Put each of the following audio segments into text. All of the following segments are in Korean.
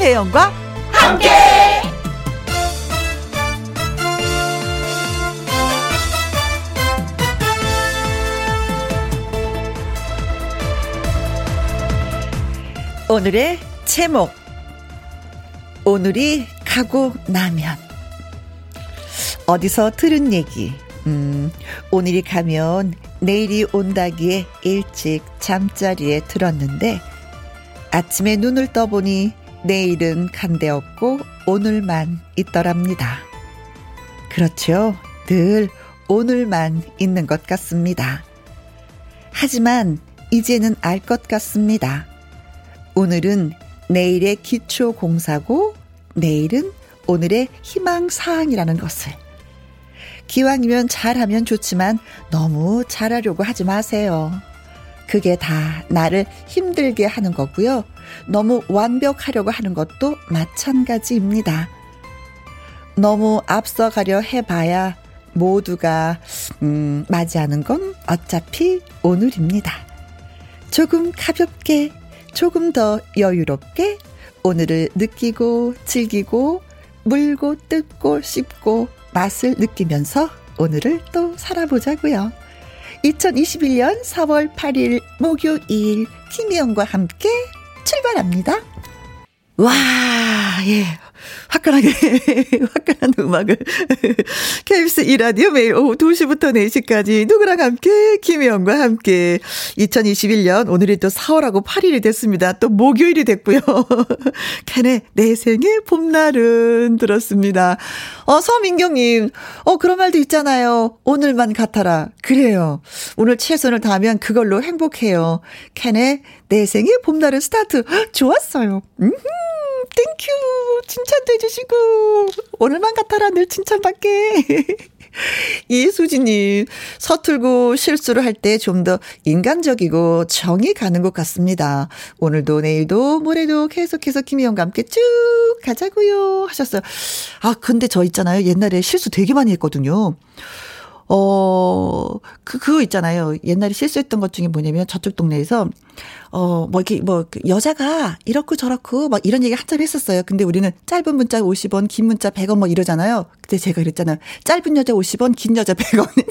김혜영과 함께. 오늘의 제목 오늘이 가고 나면 어디서 들은 얘기 음, 오늘이 가면 내일이 온다기에 일찍 잠자리에 들었는데 아침에 눈을 떠보니 내일은 간데 없고 오늘만 있더랍니다. 그렇죠. 늘 오늘만 있는 것 같습니다. 하지만 이제는 알 것 같습니다. 오늘은 내일의 기초 공사고 내일은 오늘의 희망 사항이라는 것을. 기왕이면 잘하면 좋지만 너무 잘하려고 하지 마세요. 그게 다 나를 힘들게 하는 거고요. 너무 완벽하려고 하는 것도 마찬가지입니다. 너무 앞서가려 해봐야 모두가, 음, 맞이하는 건 어차피 오늘입니다. 조금 가볍게, 조금 더 여유롭게 오늘을 느끼고 즐기고 물고 뜯고 씹고 맛을 느끼면서 오늘을 또 살아보자고요. 2021년 4월 8일 목요일 김희영과 함께 출발합니다. 와, 예. 화끈하게, 화끈한 음악을. KBS 이라디오 매일 오후 2시부터 4시까지 누구랑 함께, 김혜영과 함께. 2021년 오늘이 또 4월하고 8일이 됐습니다. 또 목요일이 됐고요. 캔의 내 생의 봄날은 들었습니다. 어, 서민경님, 어, 그런 말도 있잖아요. 오늘만 같아라. 그래요. 오늘 최선을 다하면 그걸로 행복해요. 캔의 내 생의 봄날은 스타트. 좋았어요. 음 thank you. 칭찬도 해주시고. 오늘만 같아라. 늘 칭찬받게. 이수진님, 서툴고 실수를 할 때 좀 더 인간적이고 정이 가는 것 같습니다. 오늘도 내일도 모레도 계속해서 김희영과 함께 쭉 가자고요 하셨어요. 아, 근데 저 있잖아요. 옛날에 실수 되게 많이 했거든요. 어, 그, 그거 있잖아요. 옛날에 실수했던 것 중에 뭐냐면 저쪽 동네에서, 어, 뭐, 이렇게, 뭐, 그 여자가 이렇고 저렇고 막 이런 얘기 한참 했었어요. 근데 우리는 짧은 문자 50원, 긴 문자 100원 뭐 이러잖아요. 근데 제가 그랬잖아요. 짧은 여자 50원, 긴 여자 100원.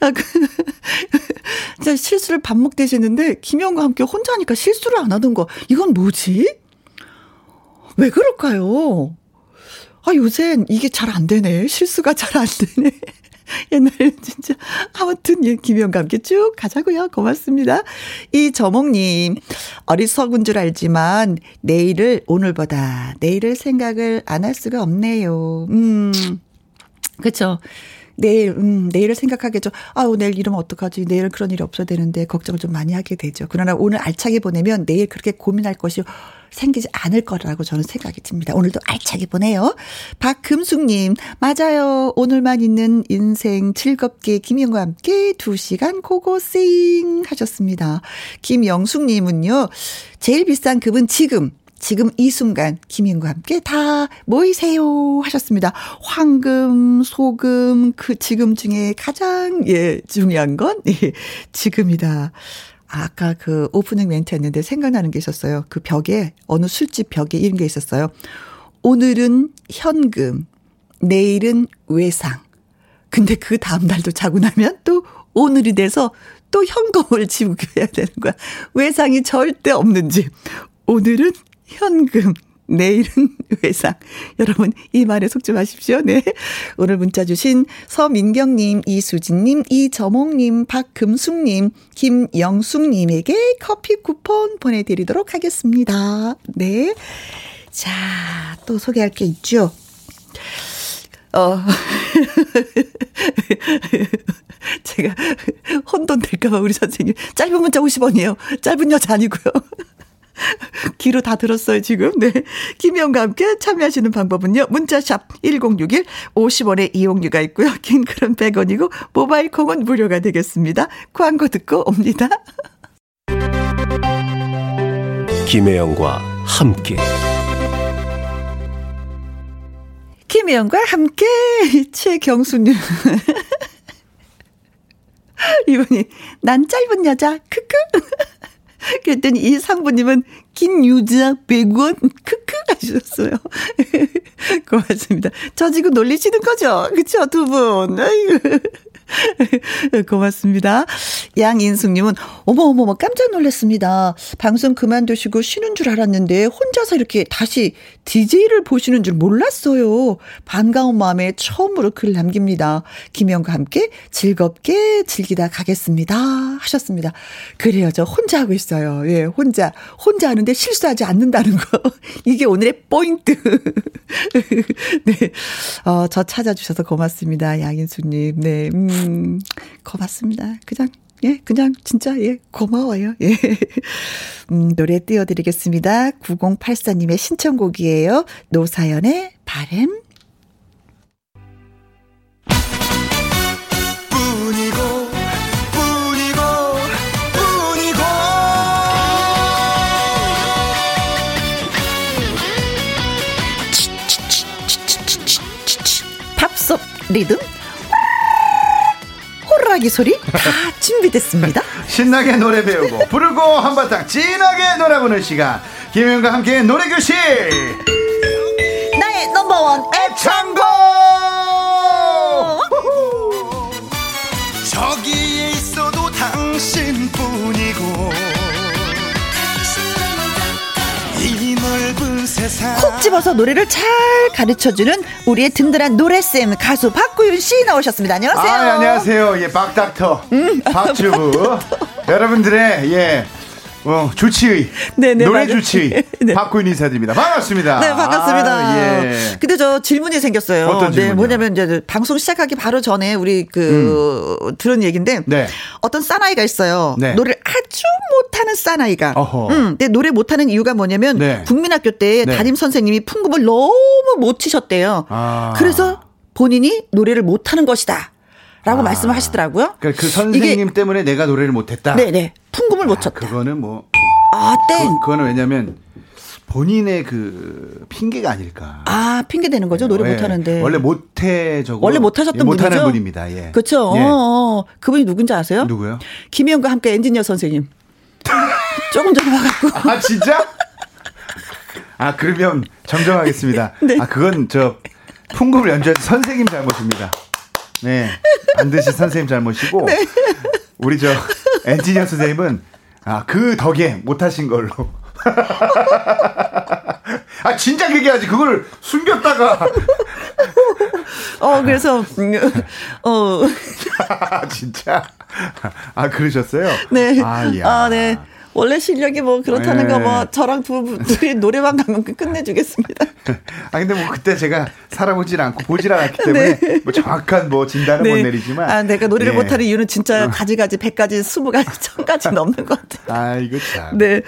아, 그, 진짜 실수를 반복되시는데, 김영과 함께 혼자 하니까 실수를 안 하던 거, 이건 뭐지? 왜 그럴까요? 아, 요샌 이게 잘 안 되네. 실수가 잘 안 되네. 옛날에 진짜. 아무튼, 예, 김영과 함께 쭉 가자고요. 고맙습니다. 이 저몽님, 어리석은 줄 알지만, 내일을 오늘보다, 내일을 생각을 안 할 수가 없네요. 음, 그쵸. 내일, 음, 내일을 생각하겠죠. 아우, 내일 이러면 어떡하지? 내일 그런 일이 없어야 되는데, 걱정을 좀 많이 하게 되죠. 그러나 오늘 알차게 보내면 내일 그렇게 고민할 것이 생기지 않을 거라고 저는 생각이 듭니다. 오늘도 알차게 보내요. 박금숙님, 맞아요. 오늘만 있는 인생 즐겁게 김영과 함께 2시간 고고싱 하셨습니다. 김영숙님은요, 제일 비싼 급은 지금. 지금 이 순간 김인과 함께 다 모이세요 하셨습니다. 황금, 소금 그 지금 중에 가장 예 중요한 건 예, 지금이다. 아까 그 오프닝 멘트 했는데 생각나는 게 있었어요. 그 벽에, 어느 술집 벽에 이런 게 있었어요. 오늘은 현금, 내일은 외상. 근데 그 다음 날도 자고 나면 또 오늘이 돼서 또 현금을 지불해야 되는 거야. 외상이 절대 없는 집. 오늘은 현금, 내일은 외상. 여러분, 이 말에 속지 마십시오. 네. 오늘 문자 주신 서민경님, 이수진님, 이저몽님, 박금숙님, 김영숙님에게 커피 쿠폰 보내드리도록 하겠습니다. 네. 자, 또 소개할 게 있죠. 어. 제가 혼돈 될까봐 우리 선생님. 짧은 문자 50원이에요. 짧은 여자 아니고요. 귀로 다 들었어요, 지금. 네. 김희영과 함께 참여하시는 방법은요. 문자샵 1061 50원의 이용료가 있고요. 긴 글은 100원이고 모바일 콩은 무료가 되겠습니다. 광고 듣고 옵니다. 김혜영과 함께 김혜영과 함께 최경수님 이분이, 난 짧은 여자, 크크. 그랬더니 이 상부님은 긴 유자 100원 크크 하셨어요. 고맙습니다. 저 지금 놀리시는 거죠? 그쵸? 두 분. 고맙습니다. 양인숙님은 어머 어머 깜짝 놀랐습니다. 방송 그만두시고 쉬는 줄 알았는데 혼자서 이렇게 다시 DJ를 보시는 줄 몰랐어요. 반가운 마음에 처음으로 글 남깁니다. 김영과 함께 즐겁게 즐기다 가겠습니다. 하셨습니다. 그래요. 저 혼자 하고 있어요. 예, 혼자 혼자 하는데 실수하지 않는다는 거. 이게 오늘의 포인트. 네. 어, 저 찾아주셔서 고맙습니다. 양인숙님. 네. 음. 음, 고맙습니다. 그냥, 예, 그냥 진짜, 예, 고마워요. 예. 음, 노래 띄워 드리겠습니다. 9084님의 신청곡이에요. 노사연의 바램. 팝송 리듬 호루라기 소리 다 준비됐습니다. 신나게 노래 배우고 부르고 한바탕 진하게 놀아보는 시간. 김현과 함께 노래교실. 나의 넘버원 애창곡. 콕 집어서 노래를 잘 가르쳐주는 우리의 든든한 노래쌤 가수 박구윤 씨 나오셨습니다. 안녕하세요. 아, 안녕하세요. 예, 박닥터. 음. 박주부. 여러분들의, 예, 어, 주치의. 네네, 노래 맞아요. 주치의. 네. 박구인 인사드립니다. 반갑습니다. 네, 반갑습니다. 아, 예. 근데 저 질문이 생겼어요. 어떤 질문 네, 뭐냐면 이제 방송 시작하기 바로 전에 우리 그, 음. 들은 얘기인데. 네. 어떤 사나이가 있어요. 네. 노래를 아주 못하는 사나이가. 어허. 음, 근데 노래 못하는 이유가 뭐냐면. 네. 국민학교 때 네. 담임 선생님이 풍금을 너무 못 치셨대요. 아. 그래서 본인이 노래를 못하는 것이다. 라고 아. 말씀을 하시더라고요. 그러니까 그 선생님 때문에 내가 노래를 못했다. 네네. 풍금을 못 아, 쳤다. 그거는 뭐. 아, 땡. 그, 거는 왜냐면 본인의 그 핑계가 아닐까. 아, 핑계 되는 거죠? 노래 네. 못하는데. 원래 못해 저거. 원래 못하셨던 예, 못하는 분이죠? 분입니다. 예. 그렇죠. 예. 어, 어. 그분이 누군지 아세요? 누구요? 김희영과 함께 엔지니어 선생님. 조금 전에 와갖고. 아, 진짜? 아, 그러면 정정하겠습니다. 네. 아, 그건 저 풍금을 연주한 선생님 잘못입니다. 네. 반드시 선생님 잘못이고. 네. 우리 저 엔지니어 선생님은 아, 그 덕에 못 하신 걸로. 아, 진짜 얘기하지. 그걸 숨겼다가. 어, 그래서, 어. 진짜? 아, 그러셨어요? 네. 아, 야. 아, 네. 원래 실력이 뭐 그렇다는 네. 거뭐 저랑 두 둘이 노래방 가면 끝내주겠습니다. 아 근데 뭐 그때 제가 살아보질 않고 보질 않았기 때문에 네. 뭐 정확한 뭐 진단은 네. 못 내리지만 아 내가 노래를 네. 못하는 이유는 진짜 어. 가지가지 백가지 스무 가지 천 가지 넘는 것 같아요. 아 이거 참. 네.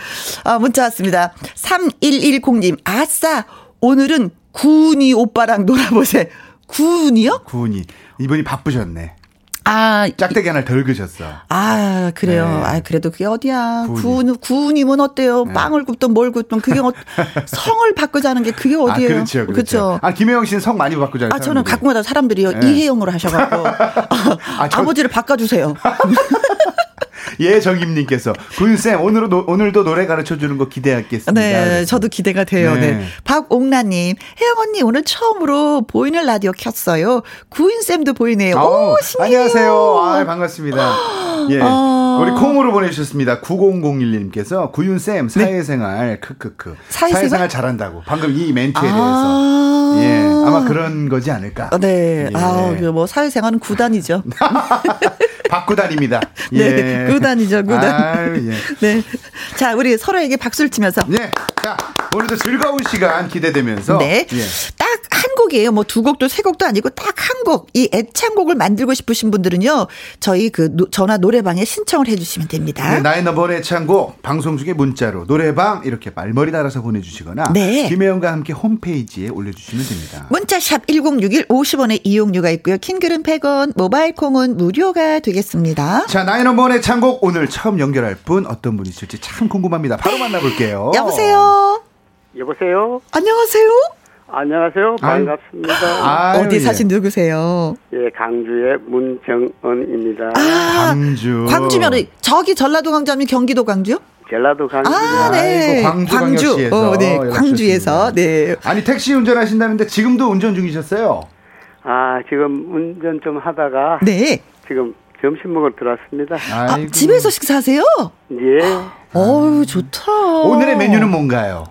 아 문자 왔습니다. 3110님 아싸 오늘은 구은이 오빠랑 놀아보세. 구은이요? 구은이 이분이 바쁘셨네. 아, 짝대기 하나 덜 그셨어. 아, 그래요. 네. 아, 그래도 그게 어디야. 구운, 구운이면 어때요? 네. 빵을 굽든 뭘 굽든 그게 어, 성을 바꾸자는 게 그게 아, 어디예요? 아, 그렇죠. 그렇죠. 아, 김혜영 씨는 성 많이 바꾸잖아요. 아, 저는 가끔마다 사람들이요. 네. 이혜영으로 하셔갖고. 아, 저... 아버지를 바꿔주세요. 예정임님께서 구윤쌤 오늘도 오늘도 노래 가르쳐 주는 거 기대하겠습니다. 네, 저도 기대가 돼요. 네. 네. 박옥나님, 혜영 언니 오늘 처음으로 보이는 라디오 켰어요. 구윤쌤도 보이네요. 오, 신기해요. 안녕하세요. 아, 반갑습니다. 예. 아. 우리 콩으로 보내주셨습니다. 9001님께서 구윤쌤 사회생활, 네. 크크크. 사회생활? 사회생활? 잘한다고. 방금 이 멘트에 아. 대해서. 예. 아마 그런 거지 않을까. 네. 예. 아, 그 뭐 사회생활은 구단이죠. 박구단입니다. 네, 예. 네. 구단이죠, 구단. 아유, 예. 네. 자, 우리 서로에게 박수를 치면서. 네. 자, 오늘도 즐거운 시간 기대되면서. 네. 예. 딱한 곡이에요. 뭐 두 곡도 세 곡도 아니고 딱 한 곡. 이 애창곡을 만들고 싶으신 분들은요. 저희 그 전화 노래방에 신청을 해주시면 됩니다. 네, 나의 넘버 애창곡 방송 중에 문자로 노래방 이렇게 말머리 달아서 보내주시거나. 네. 김혜영과 함께 홈페이지에 올려주시면 됩니다. 문자샵 1061 50원의 이용료가 있고요. 킹글은 100원, 모바일 콩은 무료가 되겠습니다. 자, 나의 넘버 애창곡 오늘 처음 연결할 분 어떤 분이 있을지 참 궁금합니다. 바로 만나볼게요. 여보세요. 여보세요. 안녕하세요. 안녕하세요. 반갑습니다. 아유, 어디 예. 사신 누구세요? 예, 강주의 문정은입니다. 아, 광주. 광주면 저기 전라도 광주 아니면 경기도 광주요? 전라도 광주. 아, 네. 광주. 광주. 어, 네. 광주에서. 네. 아니, 택시 운전하신다는데 지금도 운전 중이셨어요? 아, 지금 운전 좀 하다가. 네. 지금 점심 먹으러 들어왔습니다. 아, 집에서 식사하세요? 예. 어우, 좋다. 오늘의 메뉴는 뭔가요?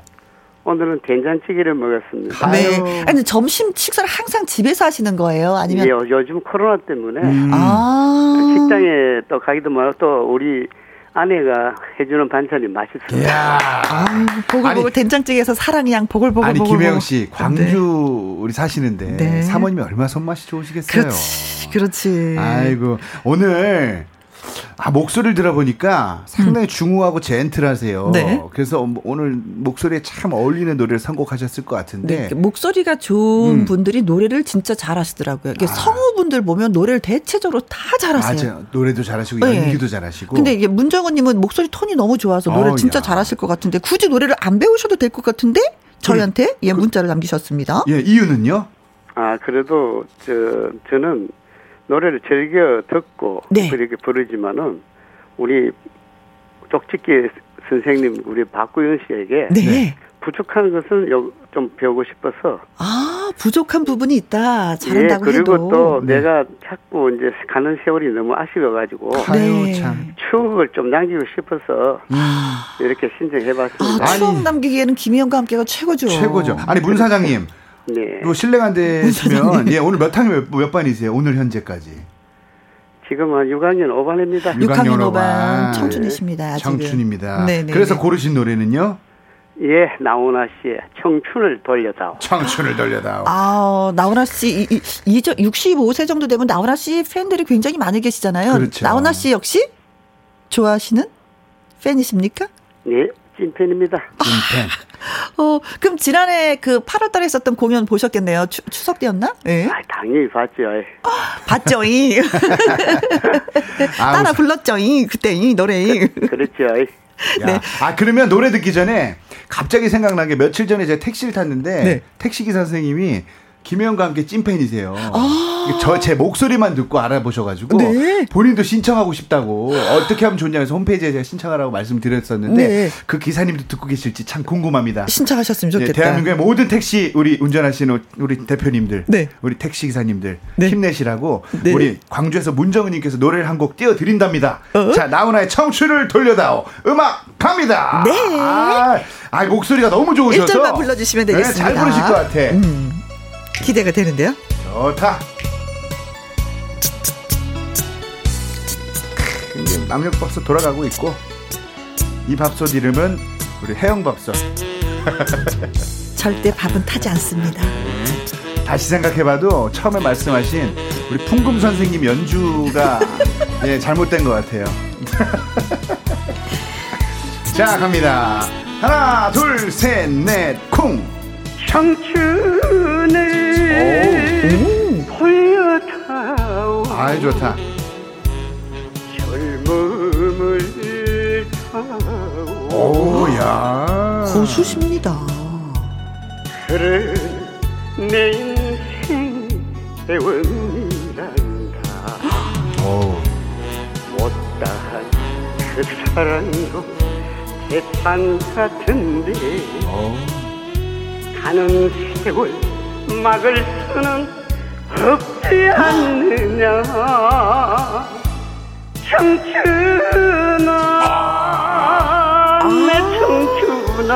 오늘은 된장찌개를 먹었습니다. 네. 아니 점심 식사를 항상 집에서 하시는 거예요? 아니면 예, 요즘 코로나 때문에 음. 아. 식당에 또 가기도 많고 또 우리 아내가 해주는 반찬이 맛있어요. 아, 보글보글 된장찌개에서 사랑이 양 보글보글. 아니 김혜영 씨 광주 네. 우리 사시는데 네. 사모님이 얼마나 손맛이 좋으시겠어요. 그렇지, 그렇지. 아이고 오늘 아, 목소리를 들어보니까 상당히 음. 중후하고 젠틀하세요. 네. 그래서 오늘 목소리에 참 어울리는 노래를 선곡하셨을 것 같은데. 네, 목소리가 좋은 음. 분들이 노래를 진짜 잘하시더라고요. 아. 성우분들 보면 노래를 대체적으로 다 잘하세요. 맞아요. 노래도 잘하시고 네. 연기도 잘하시고. 근데 이게 문정원님은 목소리 톤이 너무 좋아서 노래 어, 진짜 야. 잘하실 것 같은데 굳이 노래를 안 배우셔도 될 것 같은데 저희한테 그, 예 문자를 남기셨습니다. 예 이유는요? 아 그래도 저 저는 노래를 즐겨 듣고 네. 그렇게 부르지만은 우리 쪽집기 선생님 우리 박구윤 씨에게 네. 부족한 것은 좀 배우고 싶어서 아 부족한 부분이 있다 잘한다고 예, 그리고 해도. 또 네. 내가 자꾸 이제 가는 세월이 너무 아쉬워가지고 네. 참. 추억을 좀 남기고 싶어서 음. 이렇게 신청해봤습니다. 아, 추억 남기기에는 김희영과 함께가 최고죠. 최고죠. 아니 문 사장님 네. 뭐 실례가 안 되시면 예 오늘 몇 학년 몇, 몇 반이세요? 오늘 현재까지. 지금은 6학년 5반입니다. 6학년 5반 청춘이십니다. 네. 청춘입니다. 네네. 그래서 고르신 노래는요? 예, 나훈아 씨의 청춘을 돌려다오. 청춘을 돌려다오. 아, 나훈아 씨, 이, 이, 이 65세 정도 되면 나훈아 씨 팬들이 굉장히 많이 계시잖아요. 그렇죠. 나훈아 씨 역시 좋아하시는 팬이십니까? 예, 찐팬입니다. 찐팬. 어, 그럼 지난해 그 8월 달에 했었던 공연 보셨겠네요. 추, 추석 때였나? 예. 아, 당연히 봤죠. 봤죠, 이. 따라 불렀죠, 이. 그때 이 노래. 그, 그렇죠. 네. 아, 그러면 노래 듣기 전에 갑자기 생각난 게 며칠 전에 제가 택시를 탔는데 네. 택시기사 선생님이 김혜영과 함께 찐팬이세요. 아~ 저 제 목소리만 듣고 알아보셔가지고 네. 본인도 신청하고 싶다고 어떻게 하면 좋냐 해서 홈페이지에 제가 신청하라고 말씀드렸었는데 네. 그 기사님도 듣고 계실지 참 궁금합니다. 신청하셨으면 좋겠다. 네, 대한민국의 모든 택시 우리 운전하시는 우리 대표님들, 네. 우리 택시 기사님들 네. 힘내시라고 네. 우리 광주에서 문정은님께서 노래를 한 곡 띄워드린답니다. 어? 자 나훈아의 청춘을 돌려다오 음악 갑니다. 네. 아, 아 목소리가 너무 좋으셔서 1절만 불러주시면 되겠습니다. 잘 부르실 것 같아. 음, 기대가 되는데요. 좋다. 남녀밥솥 돌아가고 있고 이 밥솥 이름은 우리 해영밥솥. 절대 밥은 타지 않습니다. 다시 생각해봐도 처음에 말씀하신 우리 풍금 선생님 연주가 예, 잘못된 것 같아요. 자 갑니다. 하나 둘 셋넷 쿵. 청춘을 돌려다오. 아이 좋다. 젊음을 오야. 고수십니다. 그래 내 인생 애원이란다. 못다한 그 사랑도 재탄 같은데. 오. 가는 세월 막을 수는 없지 않느냐 청춘아 내 청춘아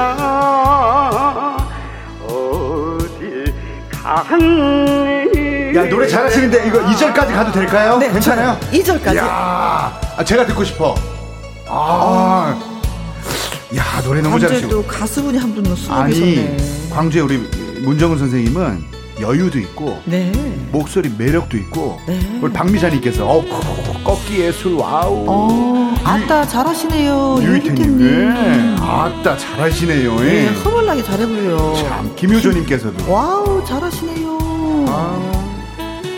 어딜 갔니? 야 노래 잘하시는데 이거 2절까지 가도 될까요? 네, 괜찮아요? 2절까지. 야 아, 제가 듣고 싶어. 아, 야 노래 너무 잘하시고. 가수분이 한 분은 숨어 계셨네. 광주에 우리 문정은 선생님은 여유도 있고 네. 목소리 매력도 있고 네. 우리 박미자님께서 어 꺾기 예술 wow. 어, 아따 잘하시네요 유희태님. 네. 아따 잘하시네요. 네, 허벌나게 잘해 보여요. 참 김효조님께서도. wow 잘하시네요. 아.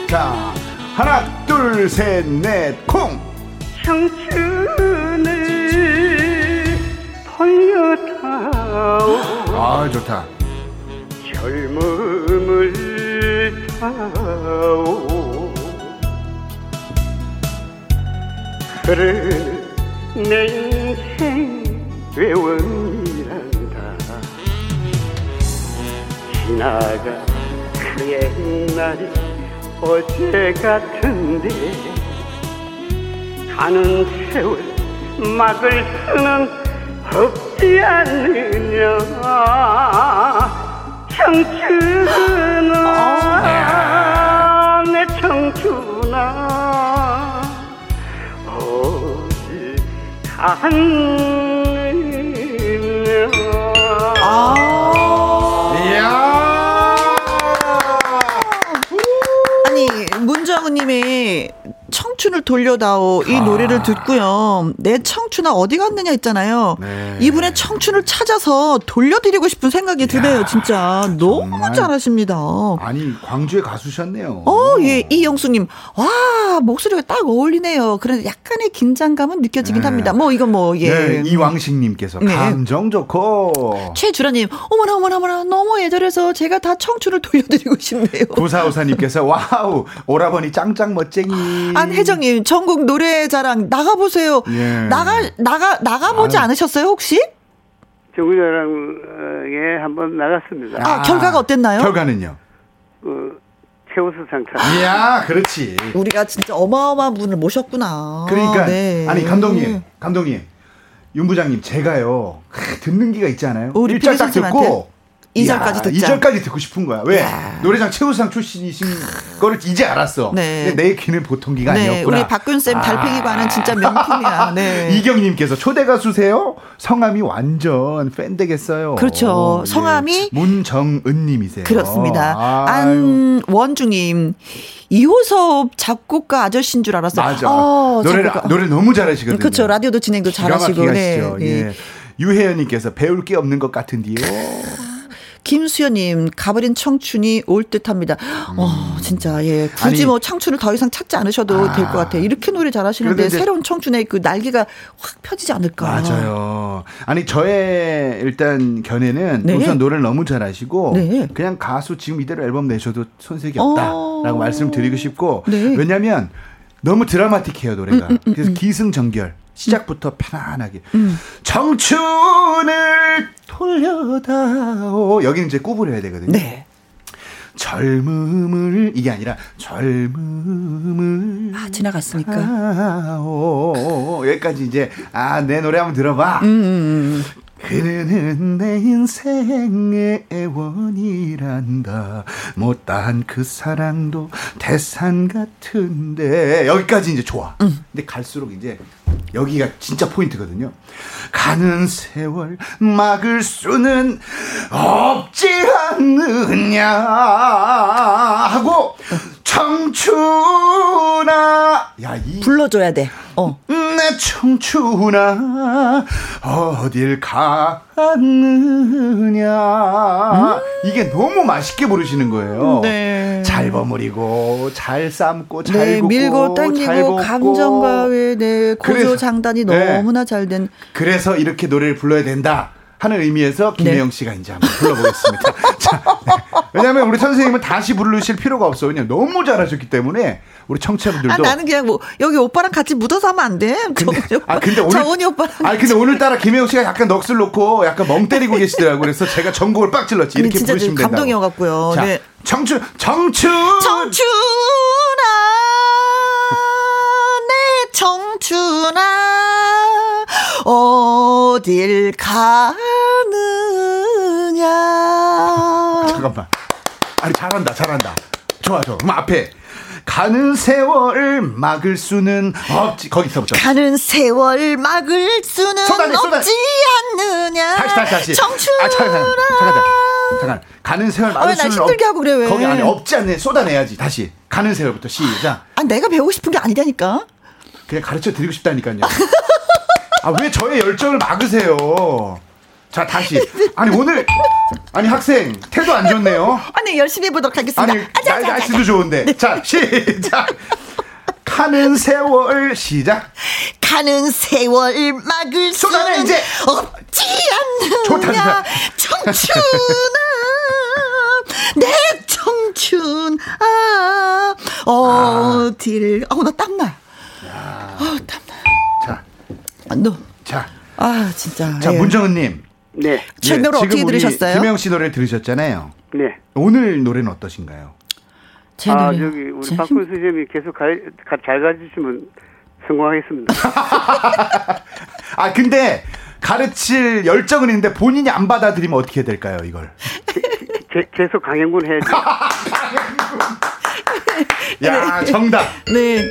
자 하나 둘 셋 넷 콩! 청춘을 돌려다오. 아 좋다 젊은 흐르는 내 인생 외원이란다. 지나가 그 옛날이 어제 같은데? 가는 세월 막을 수는 없지 않느냐 청춘아 내 청춘아 어디 갔느냐 아. 이야. 아니 문정우님의 청춘을 돌려다오 이 아. 노래를 듣고요. 내 청춘아 어디 갔느냐 했잖아요. 네. 이분의 청춘을 찾아서 돌려드리고 싶은 생각이 드네요. 진짜 너무 정말. 잘하십니다. 아니 광주의 가수셨네요. 어, 예, 이영수님. 와, 목소리가 딱 어울리네요. 그런데 약간의 긴장감은 느껴지긴 네. 합니다. 뭐, 이건 뭐, 예. 네, 이왕식님께서 네. 감정 좋고 최주라님, 어머나, 어머나, 어머나, 너무 애절해서 제가 다 청춘을 돌려드리고 싶네요. 구사오사님께서 wow 오라버니 짱짱 멋쟁이. 안혜정 님, 전국 노래자랑 나가보세요. 예. 나가, 나가, 나가보지 아유. 않으셨어요, 혹시? 전국자랑에 한번 나갔습니다. 아, 결과가 어땠나요? 결과는요? 그 최우수상 타. 이야, 그렇지. 우리가 진짜 어마어마한 분을 모셨구나. 그러니까 네. 아니 감독님, 감독님, 윤 부장님 제가요 크, 듣는 귀가 있잖아요. 우리 일절 딱 듣고 이절까지 듣자. 2절까지 듣고 싶은 거야. 왜? 노래장 최우상 출신이신 거를 이제 알았어. 네. 내 귀는 보통 귀가 네, 아니었구나. 우리 박균 쌤 아. 달팽이관은 진짜 명품이야. 네. 이경님께서 초대 가수세요? 성함이 완전 팬 되겠어요. 그렇죠. 예. 성함이 문정은님이세요. 그렇습니다. 아유. 안원중님. 이호섭 작곡가 아저씨인 줄 알았어요. 맞아. 어, 노래를 작곡가. 노래 너무 잘하시거든요. 그렇죠. 라디오도 진행도 잘하시고. 네. 네. 예. 유혜연님께서 배울 게 없는 것 같은데요. 김수현님, 가버린 청춘이 올 듯합니다. 어, 진짜, 예. 굳이 음. 아니. 뭐 청춘을 더 이상 찾지 않으셔도 아. 될것 같아요. 이렇게 노래 잘하시는데 새로운 청춘의 그 날개가 확 펴지지 않을까. 맞아요. 아니 저의 일단 견해는 네. 우선 노래를 너무 잘하시고 네. 그냥 가수 지금 이대로 앨범 내셔도 손색이 없다라고 어. 말씀드리고 싶고 네. 왜냐하면 너무 드라마틱해요 노래가. 음, 그래서 기승전결. 시작부터 편안하게 음. 청춘을 돌려다오 여기는 이제 구부려 야 되거든요. 네. 젊음을 이게 아니라 젊음을 아, 지나갔으니까. 아오 여기까지 이제 아 내 노래 한번 들어봐. 음, 그는 내 인생의 애원이란다. 못다한 그 사랑도 태산 같은데 여기까지 이제 좋아. 음. 근데 갈수록 이제 여기가 진짜 포인트거든요. 가는 세월 막을 수는 없지 않느냐 하고 청춘아 야 이 불러줘야 돼. 어. 내 청춘아 어딜 갔느냐 이게 너무 맛있게 부르시는 거예요. 네. 잘 버무리고 잘 삶고 잘 네, 굽고 밀고 잘 당기고. 감정과의 네, 고조 장단이 네. 너무나 잘 된. 그래서 이렇게 노래를 불러야 된다. 하는 의미에서 김혜영 네. 씨가 이제 한번 불러보겠습니다. 자, 네. 왜냐하면 우리 선생님은 다시 부르실 필요가 없어요. 그냥 너무 잘하셨기 때문에 우리 청취자분들도 아, 나는 그냥 뭐, 여기 오빠랑 같이 묻어서 하면 안 돼. 근데, 저, 아 근데 오늘 정원이 오빠. 아 근데 오늘따라 김혜영 씨가 약간 넋을 놓고 약간 멍 때리고 계시더라고요. 그래서 제가 전곡을 빡 찔렀지. 아니, 이렇게 진짜 부르시면 된다고. 감동이어갖고요. 자, 네. 청춘 청춘 청춘아, 내 청춘아, 어딜 가느냐. 잠깐만. 아니 잘한다 잘한다. 좋아 좋아. 그럼 앞에 가는 세월 막을 수는 없지. 거기서부터. 가는 세월 막을 수는 쏟아내, 쏟아내. 없지 않느냐. 다시 다시 다시. 청춘아. 아 잠깐 잠깐 잠깐 잠깐. 가는 세월 막을 아, 수는 힘들게 하고 그래, 왜. 거기 안에 없지 않네. 쏟아내야지 다시. 가는 세월부터 시작. 아, 내가 배우고 싶은 게 아니다니까. 그냥 가르쳐 드리고 싶다니까요. 아, 왜 저의 열정을 막으세요? 자, 다시. 아니, 오늘, 아니, 학생, 태도 안 좋네요. 아니, 열심히 해보도록 하겠습니다. 아니, 아, 자, 날, 자, 자, 날씨도 좋은데. 자, 시작. 가는 세월, 시작. 가는 세월 막을 수는 이제. 없지 않느냐. 청춘아 내 청춘아 청춘, 아, 어딜, 아. 어, 나 땀나. 야. 어, 땀나. 자. 아, 너. 자. 아, 진짜. 자, 예. 문정은님. 네. 제 노래 네, 어떻게 들으셨어요? 김영 씨 노래 들으셨잖아요. 네. 오늘 노래는 어떠신가요? 제 노래. 아, 저기, 우리 박군 선생님이 계속 가, 가, 잘 가르치시면 성공하겠습니다. 아, 근데 가르칠 열정은 있는데 본인이 안 받아들이면 어떻게 될까요, 이걸? 게, 계속 강행군 해야죠. 야, 정답. 네.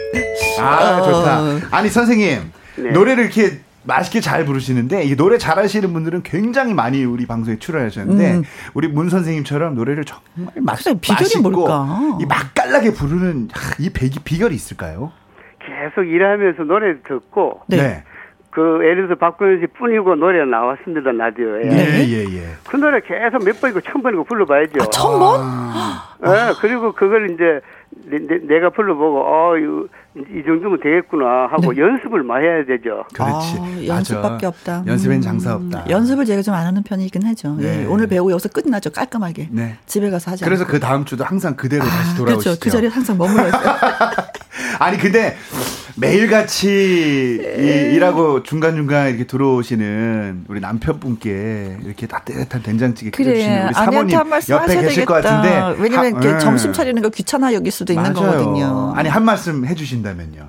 아, 좋다. 어. 아니, 선생님. 네. 노래를 이렇게 맛있게 잘 부르시는데 이 노래 잘하시는 분들은 굉장히 많이 우리 방송에 출연하셨는데 음. 우리 문 선생님처럼 노래를 정말 맛, 비결이 맛있고 뭘까? 이 맛깔나게 부르는 이 비결이 있을까요? 계속 일하면서 노래 듣고 네. 네. 그 예를 들어서 박근혜 씨 뿐이고 노래 나왔습니다 라디오에. 네, 예, 예. 그 노래 계속 몇 번이고 천 번이고 불러봐야죠. 아, 천 번? 아. 네, 그리고 그걸 이제 내, 가 불러보고 어, 이, 이 정도면 되겠구나 하고 네. 연습을 많이 해야 되죠. 그렇지. 아, 연습밖에 없다. 연습엔 음. 장사 없다. 연습을 제가 좀 안 하는 편이긴 하죠. 예, 네. 예, 오늘 배우고 여기서 끝나죠. 깔끔하게. 네. 집에 가서 하지 그래서 않고. 그 다음 주도 항상 그대로 아, 다시 돌아오시죠. 그렇죠. 그 자리에 항상 머물러 있어요. 아니 근데 매일같이 이, 일하고 중간중간 이렇게 들어오시는 우리 남편분께 이렇게 따뜻한 된장찌개 그래. 끓여주시는 우리 사모님 옆에 계실 되겠다. 것 같은데 왜냐면 하, 음. 점심 차리는 거 귀찮아 여길 수도 있는 맞아요. 거거든요. 아니 한 말씀 해주신다면요.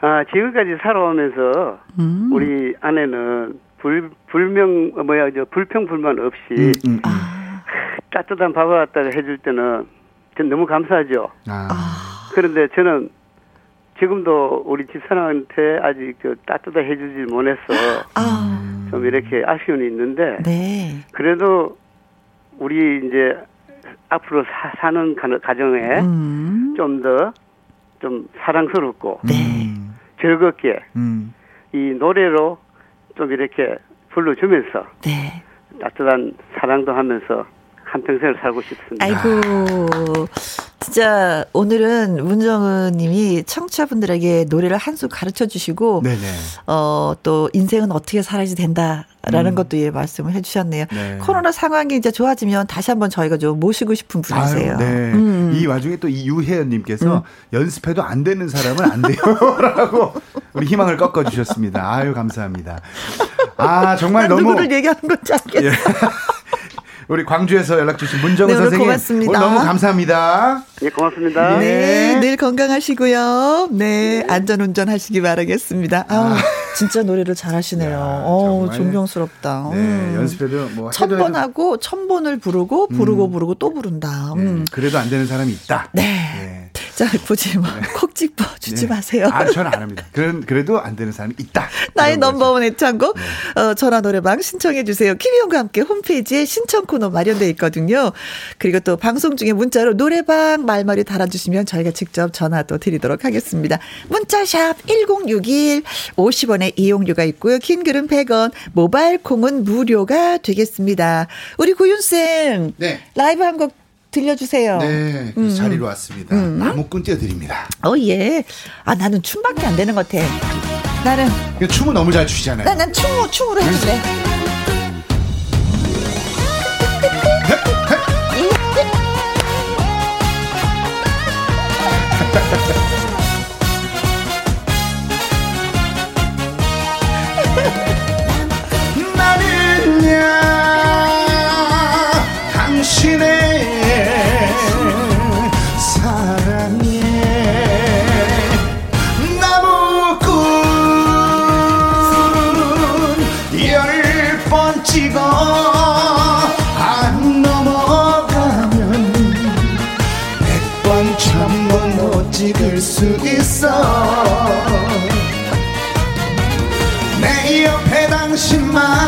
아 지금까지 살아오면서 음. 우리 아내는 불 불명 뭐야 저 불평 불만 없이 음, 음, 음. 아. 따뜻한 밥을 갖다가 해줄 때는 너무 감사하죠. 아. 그런데 저는 지금도 우리 집사람한테 아직 그 따뜻하게 해주지 못해서 아. 좀 이렇게 아쉬움이 있는데 네. 그래도 우리 이제 앞으로 사, 는 가정에 음. 좀더 좀 사랑스럽고 네. 즐겁게 음. 이 노래로 좀 이렇게 불러주면서 네. 따뜻한 사랑도 하면서 한 평생을 살고 싶습니다. 아이고, 진짜 오늘은 문정은 님이 청취자분들에게 노래를 한 수 가르쳐 주시고. 어, 또 인생은 어떻게 살아야지 된다 라는 음. 것도 예, 말씀을 해 주셨네요. 네. 코로나 상황이 이제 좋아지면 다시 한번 저희가 좀 모시고 싶은 분이세요. 아유, 네. 음. 이 와중에 또 이 유혜연 님께서 음. 연습해도 안 되는 사람은 안 돼요. 라고 우리 희망을 꺾어 주셨습니다. 아유, 감사합니다. 아, 정말 너무. 누구를 얘기하는 건지 알겠어. 예. 우리 광주에서 연락 주신 문정은 네, 선생님 고맙습니다. 오늘 너무 감사합니다. 네, 고맙습니다. 네, 네, 늘 건강하시고요. 네, 안전 운전하시기 바라겠습니다. 아, 진짜 노래를 잘하시네요. 어, 존경스럽다. 네, 음. 연습해도 뭐첫번 하고 천 번을 부르고 부르고 음. 부르고 또 부른다. 네, 음. 네, 그래도 안 되는 사람이 있다. 네. 네. 자, 보지 뭐. 네. 콕 집어 주지 네. 마세요. 아, 저는 안 합니다. 그런, 그래도 안 되는 사람이 있다. 나의 넘버원 애창곡, 네. 어, 전화 노래방 신청해 주세요. 김희영과 함께 홈페이지에 신청 코너 마련되어 있거든요. 그리고 또 방송 중에 문자로 노래방 말머리 달아주시면 저희가 직접 전화도 드리도록 하겠습니다. 문자샵 1061, 50원의 이용료가 있고요. 긴 글은 100원, 모바일 콩은 무료가 되겠습니다. 우리 구윤쌤. 네. 라이브 한곡 들려주세요. 네, 그 음. 자리로 왔습니다. 음. 나무꾼 띄워드립니다. 어, 예. 아, 나는 춤밖에 안 되는 것 같아. 나는. 춤은 너무 잘 추시잖아요. 나, 난 춤, 춤으로 해줄래. 있어. 내 옆에 당신만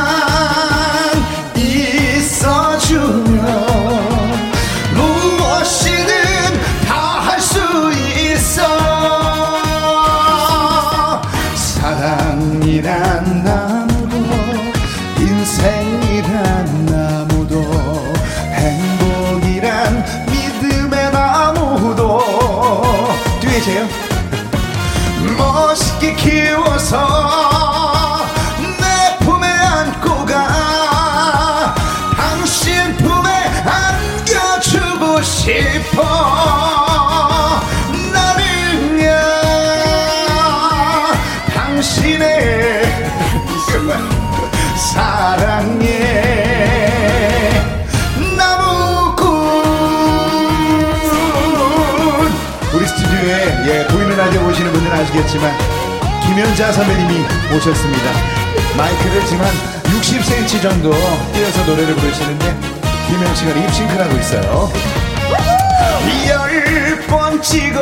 아시겠지만 김연자 선배님이 오셨습니다. 마이크를 지금 한 60cm 정도 띄어서 노래를 부르시는데 김현 씨가 립싱크를 하고 있어요. 열번 찍어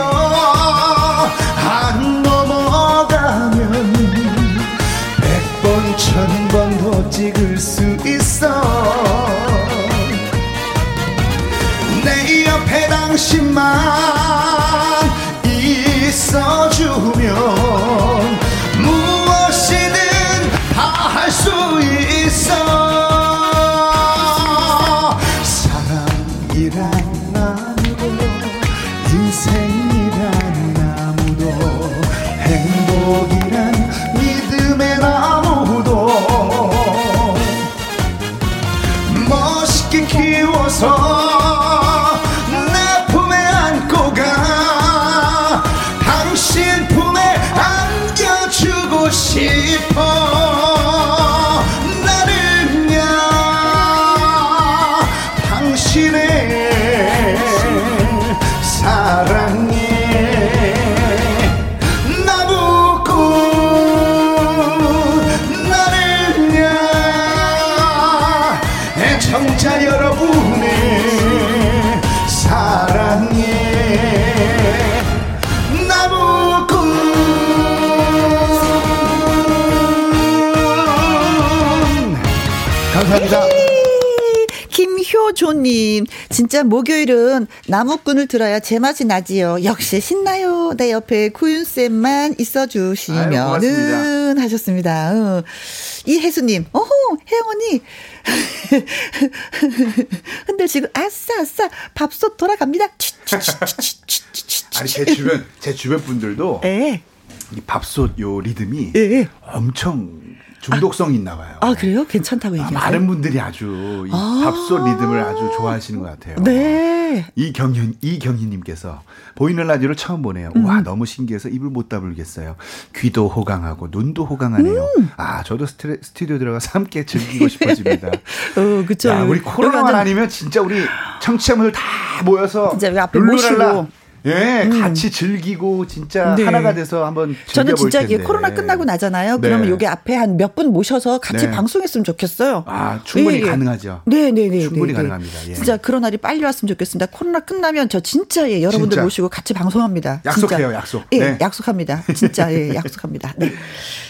안 넘어가면 백 번, 천 번도 찍을 수 있어 내 옆에 당신만 있어주면 무엇이든 다 할 수 있어 진짜 목요일은 나무꾼을 들어야 제맛이 나지요. 역시 신나요. 내 옆에 구윤쌤만 있어주시면은. 하셨습니다. 어. 이혜수님, 어허, 혜영 언니. 흔들시고, 아싸, 아싸, 밥솥 돌아갑니다. 아니 제 주변 제 주변 분들도 예. 이 밥솥 요 리듬이 예. 엄청 중독성 있나 봐요. 아, 그래요? 괜찮다고 아, 얘기하세요? 많은 분들이 아주 이 아. 밥솥 리듬을 아주 좋아하시는 것 같아요. 네. 이경현 이경희님께서 보이는 라디오를 처음 보네요. 음. 와 너무 신기해서 입을 못 다물겠어요. 귀도 호강하고 눈도 호강하네요. 음. 아 저도 스튜, 스튜디오 들어가서 함께 즐기고 싶어집니다. 어, 그쵸. 야, 우리 코로나만 아니면 진짜 우리 청취자분들 다 모여서 진짜 룰루랄라. 예, 같이 즐기고 진짜 네. 하나가 돼서 한번 저는 진짜 이게. 코로나 끝나고 나잖아요. 네. 그러면 여기 앞에 한 몇 분 모셔서 같이 네. 방송했으면 좋겠어요. 아, 충분히 예, 예. 가능하죠. 네, 네, 네. 충분히 네, 네. 가능합니다. 예. 진짜 그런 날이 빨리 왔으면 좋겠습니다. 코로나 끝나면 저 진짜 예, 여러분들 진짜. 모시고 같이 방송합니다. 약속해요, 진짜. 약속. 예, 네. 약속합니다. 진짜 예, 약속합니다. 네.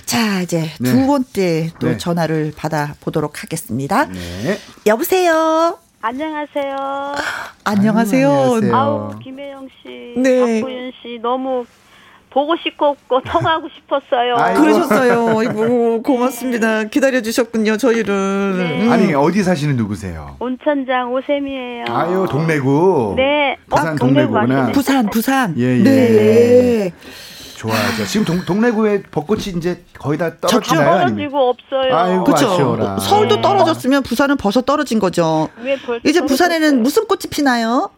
자, 이제 네. 두 번째 또 네. 전화를 받아 보도록 하겠습니다. 네. 여보세요. 안녕하세요. 안녕하세요. 안녕하세요. 아우 김혜영 씨, 네. 박구윤 씨 너무 보고 싶고 통하고 싶었어요. 아이고. 그러셨어요. 아이고, 고맙습니다. 기다려 주셨군요, 저희를. 네. 음. 아니 어디 사시는 누구세요? 온천장 오셈이에요. 아유 동래구. 네. 부산 어, 동래구 동래구구나. 부산, 부산. 예, 예. 네. 좋아하죠. 지금 동, 동래구에 벚꽃이 이제 거의 다다 떨어지나요? 아니면? 떨어지고 없어요. 아이고, 그렇죠. 서울도 네. 떨어졌으면 부산은 벌써 떨어진 거죠. 이제 떨어졌어요? 부산에는 무슨 꽃이 피나요?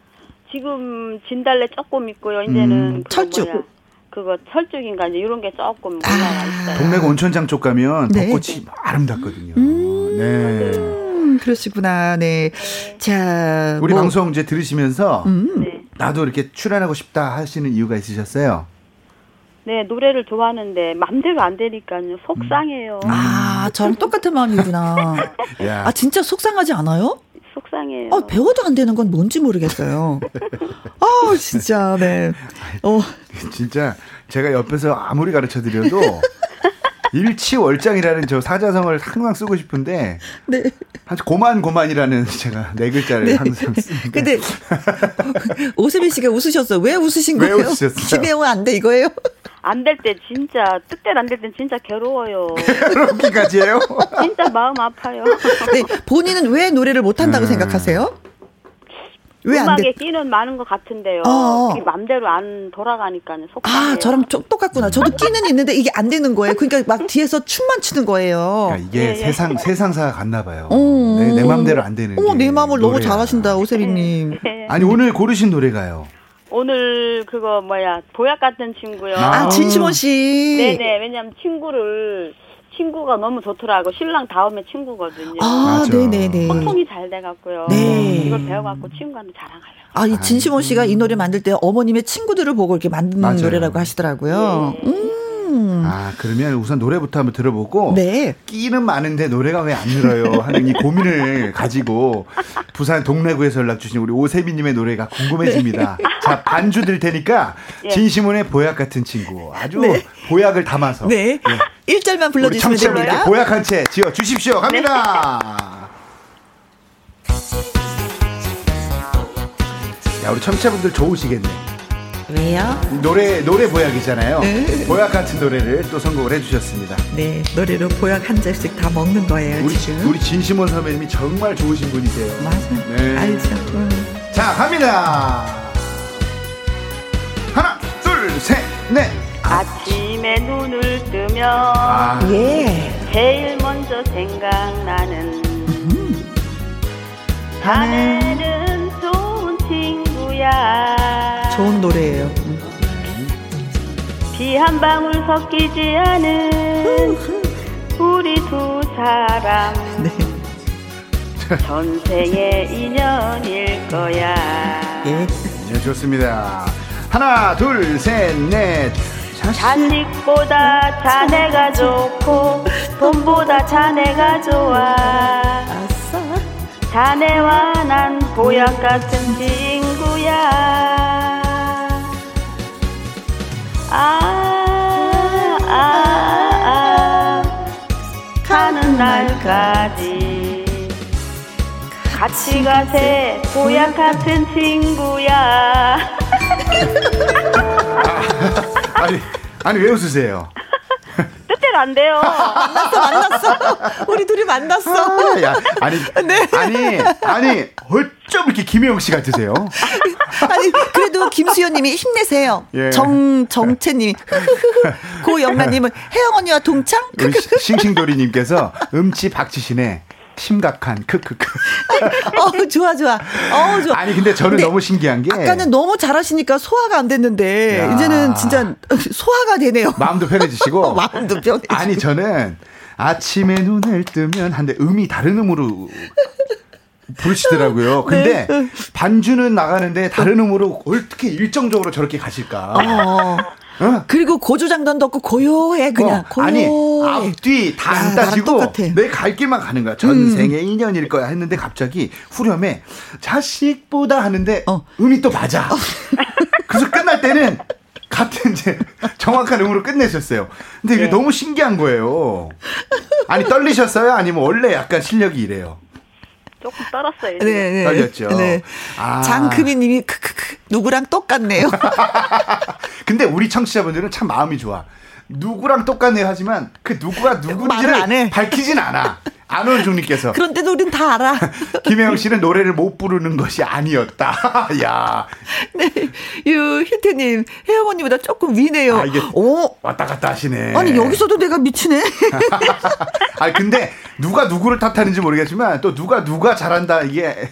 지금 진달래 조금 있고요. 이제는 음, 철쭉. 뭐야, 그거 철쭉인가 이제 이런 게 조금 아. 올라와 있어요. 동래구 온천장 쪽 가면 네. 벚꽃이 아름답거든요. 네. 음, 그러시구나. 네. 자, 우리 뭐, 방송 이제 들으시면서 음. 네. 나도 이렇게 출연하고 싶다 하시는 이유가 있으셨어요? 네, 노래를 좋아하는데 맘대로 안 되니까요. 속상해요. 아, 저랑 똑같은 마음이구나. 야, 아, 진짜 속상하지 않아요? 속상해요. 아, 배워도 안 되는 건 뭔지 모르겠어요. 아, 진짜, 네. 어, 진짜 제가 옆에서 아무리 가르쳐 드려도 일치월장이라는 저 사자성어를 항상 쓰고 싶은데 네. 한 고만 고만이라는 제가 네 글자를 네. 항상 씁니다. 근데, 오세빈 씨가 웃으셨어요. 왜 웃으신 왜 거예요? 웃으셨어요? 김혜영 안 돼, 이거예요? 안될때 진짜 뜻대로 안 될 땐 진짜 괴로워요. 그렇게까지예요? 진짜 마음 아파요. 네, 본인은 왜 노래를 못 한다고 음. 생각하세요? 왜안 음악에 돼? 끼는 많은 것 같은데요. 어. 그게 맘대로 안 돌아가니까는 속상해요. 아, 저랑 좀 똑같구나. 저도 끼는 있는데 이게 안 되는 거예요. 그러니까 막 뒤에서 춤만 추는 거예요. 그러니까 이게 예, 예. 세상 세상사가 같나 봐요. 어. 내, 내 맘대로 안 되는. 게내 마음을 너무 노래야. 잘하신다, 오세빈님. 네. 아니 오늘 고르신 노래가요. 오늘 그거 뭐야 도약 같은 친구요. 아. 아, 진심원 씨. 네네 왜냐면 친구를 친구가 너무 좋더라고 신랑 다음에 친구거든요. 아, 맞아. 네네네. 소통이 잘 돼갖고요. 네. 이걸 배워갖고 친구한테 자랑하려고. 아, 이 진심원 씨가 이 노래 만들 때 어머님의 친구들을 보고 이렇게 만든 맞아요. 노래라고 하시더라고요. 네. 음, 음. 아, 그러면 우선 노래부터 한번 들어보고. 네. 끼는 많은데 노래가 왜 안 늘어요? 하는 이 고민을 가지고 부산 동래구에서 연락 주신 우리 오세미님의 노래가 궁금해집니다. 네. 자, 반주 들 테니까 예. 진시문의 보약 같은 친구. 아주 네. 보약을 담아서. 네. 네. 1절만 불러주시면 됩니다. 보약 한 채 지어 주십시오. 갑니다. 네. 야, 우리 청취자분들 좋으시겠네. 왜요? 노래 노래 보약이잖아요. 네. 보약 같은 노래를 또 선곡을 해주셨습니다. 네, 노래로 보약 한 잔씩 다 먹는 거예요. 우리 지금. 우리 진심원 선배님이 정말 좋으신 분이세요. 맞아요. 네. 알죠. 음. 자, 갑니다. 하나, 둘, 셋, 넷. 아침에 눈을 뜨면 아. 예. 제일 먼저 생각나는 음. 자네는 좋은 친구야. 좋은 노래예요. 비한 방울 섞이지 않은 우리 두 사람 네. 전생의 인연일 거야. 예. 네, 좋습니다. 하나, 둘, 셋, 넷. 자식보다 자네가 좋고 돈보다 자네가 좋아. 자네와 난 보약 같은 친구야. 아, 아, 아, 가는 날까지 같이 가세 보약 같은 친구야. 아, 니 아니 왜 웃으세요? 뜻대로 안 돼요. 만났어, 만났어. 우리 둘이 만났어. 아, 야, 아니, 네. 아니, 아니, 어쩜 이렇게 김혜영 씨 같으세요? 아니, 그래도 김수현님이 힘내세요. 예. 정, 정채님이. 고영란님은 혜영 언니와 동창? 우리 싱싱도리님께서 음치 박치신의 심각한 크크크. 어 좋아 좋아. 어 좋아. 아니 근데 저는 너무 신기한 게 아까는 너무 잘하시니까 소화가 안 됐는데 야. 이제는 진짜 소화가 되네요. 마음도 편해지시고. 마음도 편해. 아니 저는 아침에 눈을 뜨면 한데 음이 다른 음으로 부르시더라고요. 근데 네. 반주는 나가는데 다른 음으로 어떻게 일정적으로 저렇게 가실까? 어. 어? 그리고 고조장단도 없고 고요해 그냥 어, 고요해. 아니 앞뒤 다 안 따지고 내 갈 길만 가는 거야. 전생의 음. 인연일 거야 했는데 갑자기 후렴에 자식보다 하는데 어. 음이 또 맞아. 그래서 끝날 때는 같은 이제 정확한 음으로 끝내셨어요. 근데 이게 네. 너무 신기한 거예요. 아니 떨리셨어요? 아니면 원래 약간 실력이 이래요? 조금 떨었어요. 네, 네. 떨렸죠. 네. 아. 장크미님이 크크크 누구랑 똑같네요. 근데 우리 청취자분들은 참 마음이 좋아. 누구랑 똑같네요 하지만 그 누구가 누군지를 밝히진 않아. 안원 중님께서. 그런데도 우린 다 알아. 김혜영 씨는 노래를 못 부르는 것이 아니었다. 야. 네. 유, 희태님, 혜영 언니보다 조금 위네요. 아, 이게 오. 왔다 갔다 하시네. 아니, 여기서도 내가 미치네. 아 근데 누가 누구를 탓하는지 모르겠지만 또 누가 누가 잘한다 이게.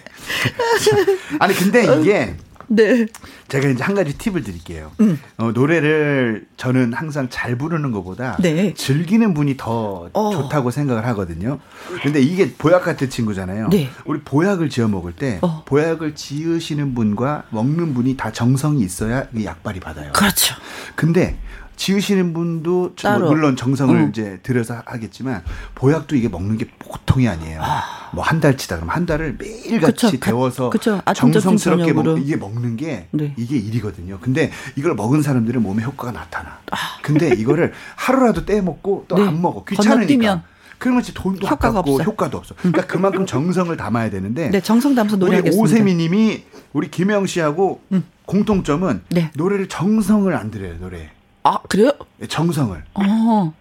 아니, 근데 이게. 네. 제가 이제 한 가지 팁을 드릴게요. 음. 어, 노래를 저는 항상 잘 부르는 것보다 네. 즐기는 분이 더 어. 좋다고 생각을 하거든요. 근데 이게 보약 같은 친구잖아요. 네. 우리 보약을 지어 먹을 때 어. 보약을 지으시는 분과 먹는 분이 다 정성이 있어야 약발이 받아요. 그렇죠. 근데 지으시는 분도 따로. 물론 정성을 음. 이제 들여서 하겠지만 보약도 이게 먹는 게 보통이 아니에요. 아. 뭐한 달치다 그러면 한 달을 매일 같이 데워서 그쵸. 정성스럽게 먹, 이게 먹는 게 네. 이게 일이거든요. 근데 이걸 먹은 사람들은 몸에 효과가 나타나. 아. 근데 이거를 하루라도 떼 먹고 또안 네. 먹어 귀찮으니까. 그러면 돈도 효과가 아깝고 없어. 효과도 없어. 그러니까 그만큼 정성을 담아야 되는데. 네, 정성 담아서 노래하겠습니다. 우리 오세미님이 우리 김영 씨하고 음. 공통점은 네. 노래를 정성을 안 들여요 노래. 아 그래요? 네, 정성을. 어.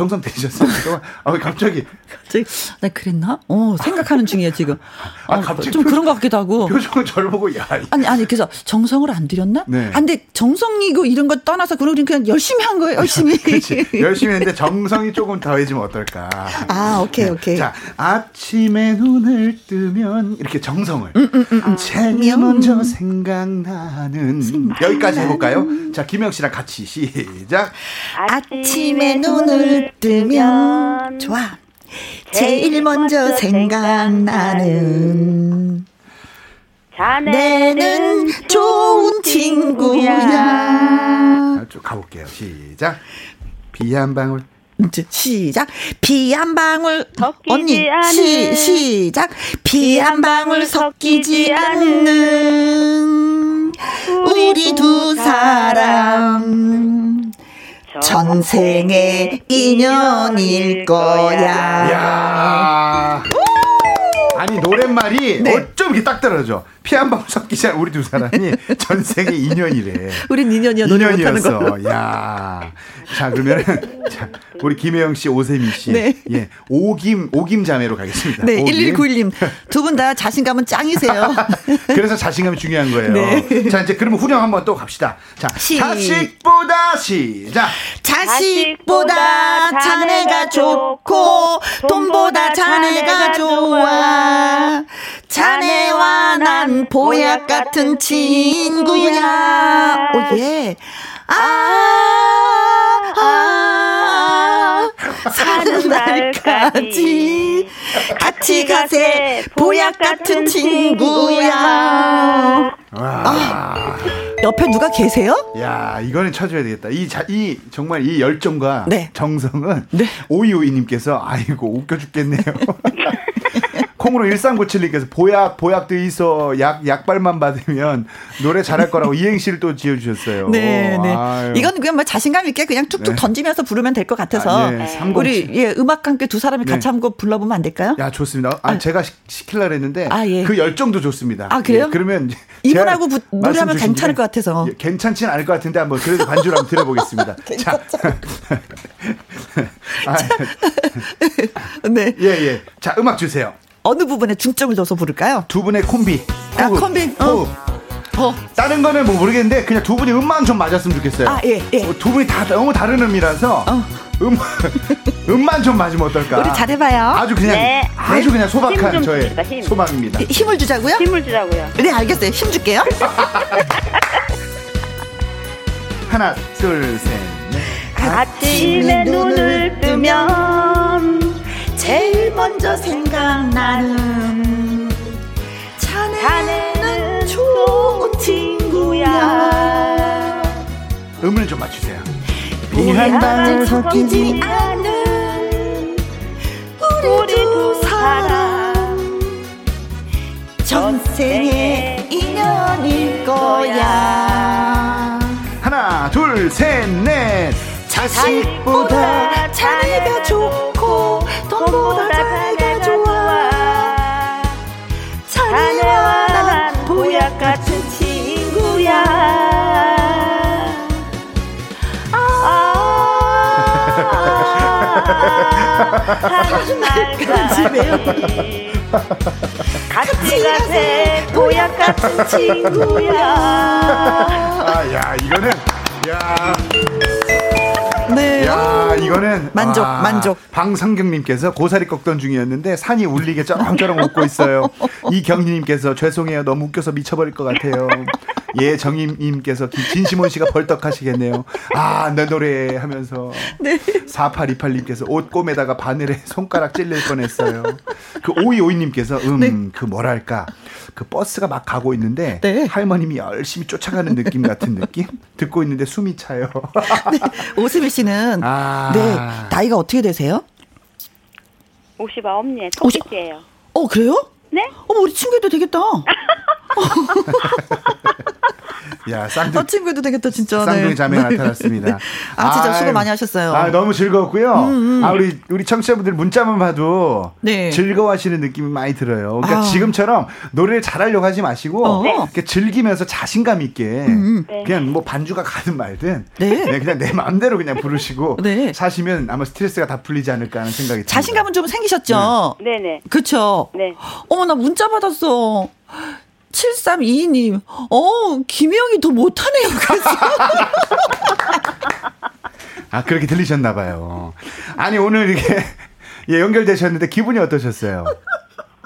정성 되셨어요? 아, 갑자기. 갑자기, 나 그랬나? 어, 생각하는 중이에요, 지금. 아, 아 갑자기. 좀 그런 것 같기도 하고. 표정을 저를 보고, 야. 아니, 아니, 그래서 정성을 안 들였나? 네. 안 아, 돼, 정성이고 이런 거 떠나서 그런 그냥 열심히 한 거예요, 열심히. 그렇지. 열심히 했는데 정성이 조금 더해지면 어떨까. 아, 오케이, 네. 오케이. 자, 아침에 눈을 뜨면, 이렇게 정성을. 음, 음, 음, 음. 제일 먼저 생각나는. 생각나는. 여기까지 해 볼까요? 자, 김영 씨랑 같이 시작. 아침에 눈을 뜨면 좋아. 제일 먼저 생각나는 자네는 좋은 친구야. 쭉 가볼게요. 시작. 비 한 방울 시작. 비 한 방울 언니 시 시작. 비 한 방울 섞이지 않는 우리 두 사람 전생의 인연일 거야. 야. 아니 노랫말이 네. 어쩜 이렇게 딱 떨어져. 피 한 방울 섞이지 않은 우리 두 사람이 전생의 인연이래. 우린 인연이야 노래 못하는 거. 야. 자 그러면은 자, 우리 김혜영 씨, 오세미 씨, 네. 예, 오김 오김 자매로 가겠습니다. 네, 1191님 두 분 다 자신감은 짱이세요. 그래서 자신감이 중요한 거예요. 네. 자 이제 그러면 후렴 한번 또 갑시다. 자 시. 자식보다 시작. 자식보다 자네가 좋고 돈보다 자네가 좋아. 자네와 난 보약 같은 친구야. 오예. 아, 아, 사는 날까지 같이 가세 보약 같은 친구야. 아, 옆에 누가 계세요? 야, 이거는 쳐줘야 되겠다. 이, 자, 이 정말 이 열정과 네. 정성은 네. 오이오이님께서 아이고 웃겨 죽겠네요. 콩으로 1397님께서 보약, 보약도 있어. 약, 약발만 받으면 노래 잘할 거라고 이행시를 또 지어주셨어요. 네, 네. 이건 그냥 뭐 자신감 있게 그냥 툭툭 네. 던지면서 부르면 될 것 같아서. 아, 네. 우리, 예, 음악과 함께 두 사람이 같이 네. 한곡 불러보면 안 될까요? 야, 좋습니다. 아, 아. 제가 시, 킬라 했는데. 아, 예. 그 열정도 좋습니다. 아, 그래요? 예, 그러면. 이분하고 부, 노래하면 괜찮을 것 같아서. 예, 괜찮지는 않을 것 같은데 한번 그래도 반주를 한번 들어보겠습니다. 자. 아, 네. 예, 예. 자, 음악 주세요. 어느 부분에 중점을 둬서 부를까요? 두 분의 콤비. 아, 호흡, 콤비. 호흡. 어. 어. 다른 거는 뭐 모르겠는데 그냥 두 분이 음만 좀 맞았으면 좋겠어요. 아, 예, 예. 어, 두 분이 다 너무 다른 음이라서 어. 음 음만 좀 맞으면 어떨까? 우리 잘해봐요. 아주 그냥 네. 아주 그냥 소박한 저의 줍시다, 힘. 소망입니다. 힘을 주자고요? 힘을 주자고요. 네 알겠어요. 힘 줄게요. 하나 둘 셋. 넷. 아침에 눈을 뜨면 제일 먼저 생각나는 자네는 좋은 친구야. 음을 좀 맞추세요. 비한 방울 섞이지 않는 우리 두 사람 전생의 인연일 거야. 하나 둘셋넷. 자식보다 자네가 좋고 돈보다 자네가 좋아. 자네와 난 보약 같은 친구야. 하늘까지. 매일 같이 가세. 보약 같은 친구야. 아야 이거는 야. 네. 야, 이거는 만족, 아, 만족. 방상경님께서 고사리 꺾던 중이었는데 산이 울리게 쩌렁쩌렁 웃고 있어요. 이경희님께서 죄송해요. 너무 웃겨서 미쳐버릴 것 같아요. 예, 정임님께서 진심원 씨가 벌떡 하시겠네요. 아, 내 노래 하면서. 네. 4828님께서 옷 꼬매다가 바늘에 손가락 찔릴 뻔했어요. 그 5252님께서 음, 네. 그 뭐랄까. 그 버스가 막 가고 있는데 네. 할머님이 열심히 쫓아가는 느낌 같은 느낌? 듣고 있는데 숨이 차요. 네. 오스미 씨는 아. 네, 나이가 어떻게 되세요? 59년 토끼예요. 어, 그래요? 네? 어머, 우리 친구도 되겠다. 야, 쌍둥이. 어, 친구도 되겠다, 진짜. 쌍둥이 네. 자매가 나타났습니다. 아, 진짜 수고 많이 하셨어요. 아, 너무 즐거웠고요. 음, 음. 아, 우리, 우리 청취자분들 문자만 봐도 네. 즐거워하시는 느낌이 많이 들어요. 그러니까 아. 지금처럼 노래를 잘하려고 하지 마시고, 어. 이렇게 즐기면서 자신감 있게, 음. 음. 네. 그냥 뭐 반주가 가든 말든, 네. 네 그냥 내 마음대로 그냥 부르시고, 네. 사시면 아마 스트레스가 다 풀리지 않을까 하는 생각이 듭니다. 자신감은 좀 생기셨죠? 네. 네네. 그쵸? 네. 어머, 나 문자 받았어. 7322님, 어, 김혜영이 더 못하네요. 그래서. 아, 그렇게 들리셨나봐요. 아니, 오늘 이렇게, 예, 연결되셨는데 기분이 어떠셨어요?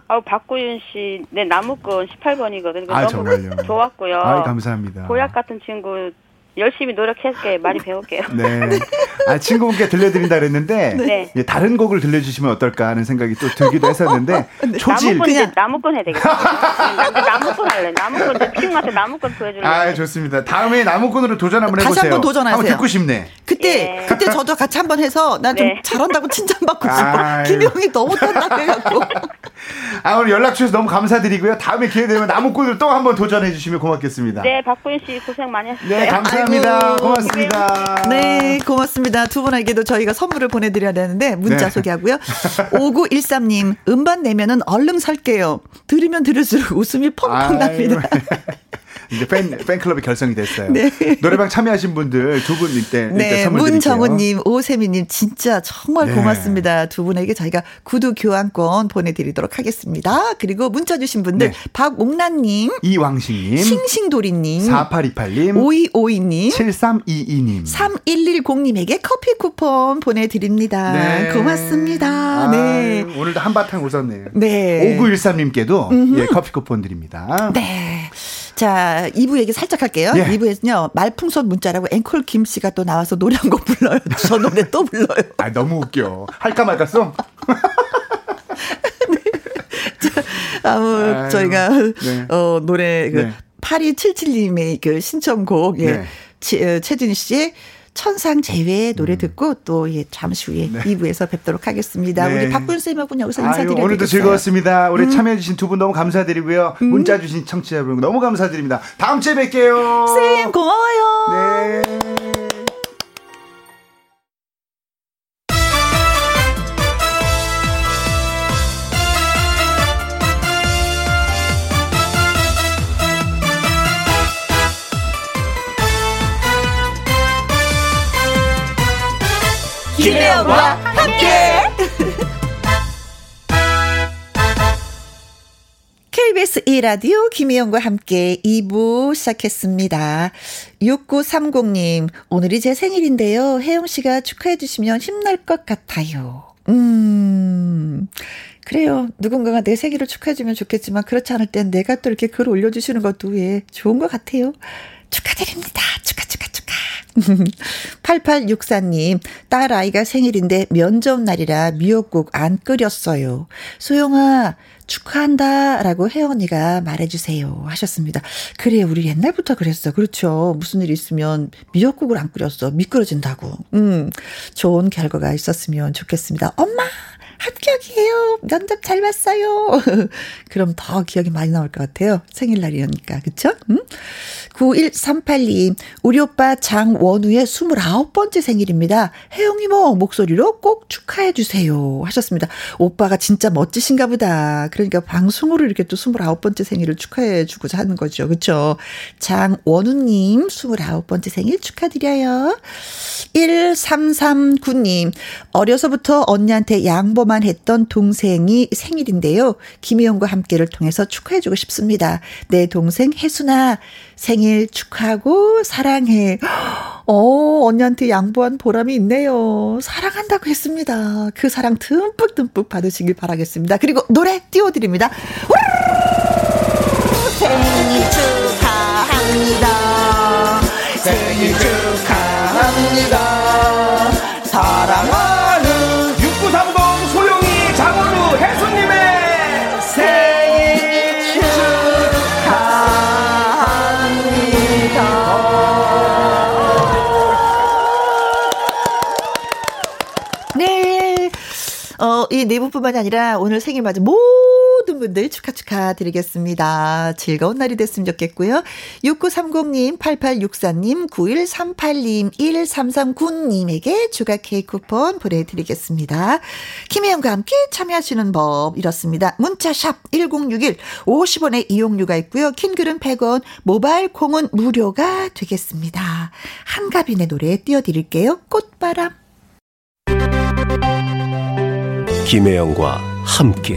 아, 박구윤 씨, 네, 나무꾼 18번이거든요. 아, 정말요? 좋았고요. 아, 감사합니다. 보약 같은 친구 열심히 노력해서 많이 배울게요. 네. 아, 친구분께 들려드린다 그랬는데 네. 예, 다른 곡을 들려주시면 어떨까 하는 생각이 또 들기도 했었는데 네. 초질 나무꾼 그냥 나무꾼 해야 되겠다. 나무꾼 할래. 나무꾼 핑마트 나무꾼 보여줄래. 아 좋습니다. 다음에 나무꾼으로 도전 한번 해보세요. 다시 한번 도전하세요. 한번 듣고 싶네. 그때 예. 그때 저도 같이 한번 해서 나좀 네. 잘한다고 칭찬받고 싶어. 김영이 너무 떴다 그래갖고. 아 오늘 연락 주셔서 너무 감사드리고요. 다음에 기회 되면 나무꾼을 또 한번 도전해 주시면 고맙겠습니다. 네, 박구인 씨 고생 많이 하셨어요. 네, 감사합니다. 아이고. 고맙습니다. 네, 고맙습니다. 두 분에게도 저희가 선물을 보내드려야 되는데 문자 네. 소개하고요. 5913님 음반 내면은 얼른 살게요. 들으면 들을수록 웃음이 펑펑 납니다. 이제 팬, 팬클럽이 결성이 됐어요. 네. 노래방 참여하신 분들 두 분 이때, 네. 선물 문정우님, 오세미님 진짜 정말 네. 고맙습니다. 두 분에게 저희가 구두 교환권 보내드리도록 하겠습니다. 그리고 문자 주신 분들 네. 박옥란님, 이왕식님, 싱싱도리님, 4828님, 5252님, 7322님, 3110님에게 커피 쿠폰 보내드립니다. 네. 고맙습니다. 아, 네. 오늘도 한바탕 웃었네요. 네. 5913님께도 예, 커피 쿠폰 드립니다. 네. 자, 2부 얘기 살짝 할게요. 예. 2부에서는요, 말풍선 문자라고 앵콜 김 씨가 또 나와서 노래 한 곡 불러요. 저 노래 또 불러요. 아, 너무 웃겨. 할까 말까 써? 네. 아무, 저희가, 네. 어, 노래, 그, 네. 8277님의 그 신청곡, 예. 네. 어, 최진 씨의 천상 제외 노래 음. 듣고 또 예, 잠시 후에 네. 2부에서 뵙도록 하겠습니다. 네. 우리 박군 쌤하고 여기서 인사드려요. 오늘도 즐거웠습니다. 우리 음. 참여해주신 두 분 너무 감사드리고요. 음. 문자 주신 청취자 여러분 너무 감사드립니다. 다음 주에 뵐게요. 쌤 고마워요. 네. 김혜영과 함께. KBS 2라디오 김혜영과 함께 2부 시작했습니다. 6930님, 오늘이 제 생일인데요. 혜영 씨가 축하해 주시면 힘날 것 같아요. 음, 그래요. 누군가가 내 생일을 축하해 주면 좋겠지만 그렇지 않을 땐 내가 또 이렇게 글 올려주시는 것도 예, 좋은 것 같아요. 축하드립니다. 축하, 축하, 축하. 8864님, 딸 아이가 생일인데 면접 날이라 미역국 안 끓였어요. 소영아, 축하한다. 라고 혜원이가 말해주세요. 하셨습니다. 그래, 우리 옛날부터 그랬어. 그렇죠. 무슨 일 있으면 미역국을 안 끓였어. 미끄러진다고. 음, 좋은 결과가 있었으면 좋겠습니다. 엄마! 합격이에요. 면접 잘 봤어요. 그럼 더 기억이 많이 나올 것 같아요. 생일날이니까. 그쵸? 음? 9138님, 우리 오빠 장원우의 29번째 생일입니다. 혜영이모 목소리로 꼭 축하해주세요. 하셨습니다. 오빠가 진짜 멋지신가 보다. 그러니까 방송으로 이렇게 또 29번째 생일을 축하해주고자 하는 거죠. 그쵸? 장원우님, 29번째 생일 축하드려요. 1339님, 어려서부터 언니한테 양보 만 했던 동생이 생일인데요. 김희영과 함께를 통해서 축하해주고 싶습니다. 내 동생 혜순아, 생일 축하하고 사랑해. 어, 언니한테 양보한 보람이 있네요. 사랑한다고 했습니다. 그 사랑 듬뿍 듬뿍 받으시길 바라겠습니다. 그리고 노래 띄워드립니다. 생일 축하합니다. 어, 이 내부뿐만이 아니라 오늘 생일 맞은 모 모든 분들 축하 축하드리겠습니다. 즐거운 날이 됐으면 좋겠고요. 6930님, 8864님, 9138님, 1339님에게 주가 케이크 쿠폰 보내드리겠습니다. 김혜영과 함께 참여하시는 법 이렇습니다. 문자샵 1061 50원의 이용료가 있고요. 킹글은 100원, 모바일 콩은 무료가 되겠습니다. 한가빈의 노래 띄워드릴게요. 꽃바람. 김혜영과 함께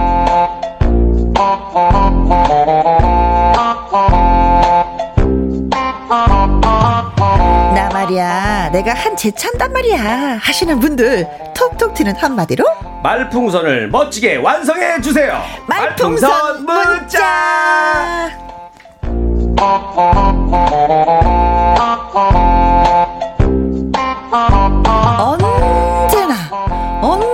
말이야. 내가 한 제찬단 말이야. 하시는 분들 톡톡 튀는 한마디로? 말풍선을 멋지게 완성해 주세요. 말풍선, 말풍선 문자, 언제나 언제나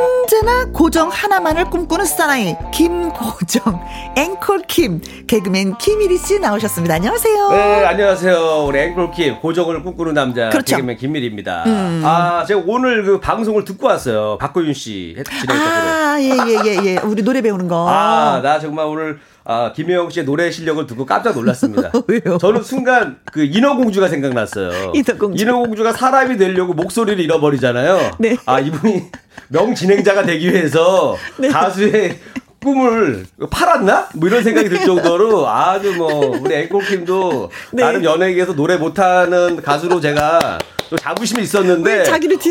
고정 하나만을 꿈꾸는 사나이 김고정 앵콜 킴 개그맨 김일희 씨 나오셨습니다. 안녕하세요. 네 안녕하세요. 우리 앵콜 킴 고정을 꿈꾸는 남자 그렇죠. 개그맨 김일희입니다. 음. 아 제가 오늘 그 방송을 듣고 왔어요. 박고윤 씨 진행했던 아 예예예 예, 예, 예. 우리 노래 배우는 거. 아 나 정말 오늘 아, 김혜영 씨의 노래 실력을 듣고 깜짝 놀랐습니다. 왜요? 저는 순간 그 인어공주가 생각났어요. 인어공주. 인어공주가 사람이 되려고 목소리를 잃어버리잖아요. 네. 아, 이분이 명진행자가 되기 위해서 네. 가수의 꿈을 팔았나? 뭐 이런 생각이 들 정도로 아주 뭐 우리 앵콜킴도 네. 나름 연예계에서 노래 못하는 가수로 제가 또 자부심이 있었는데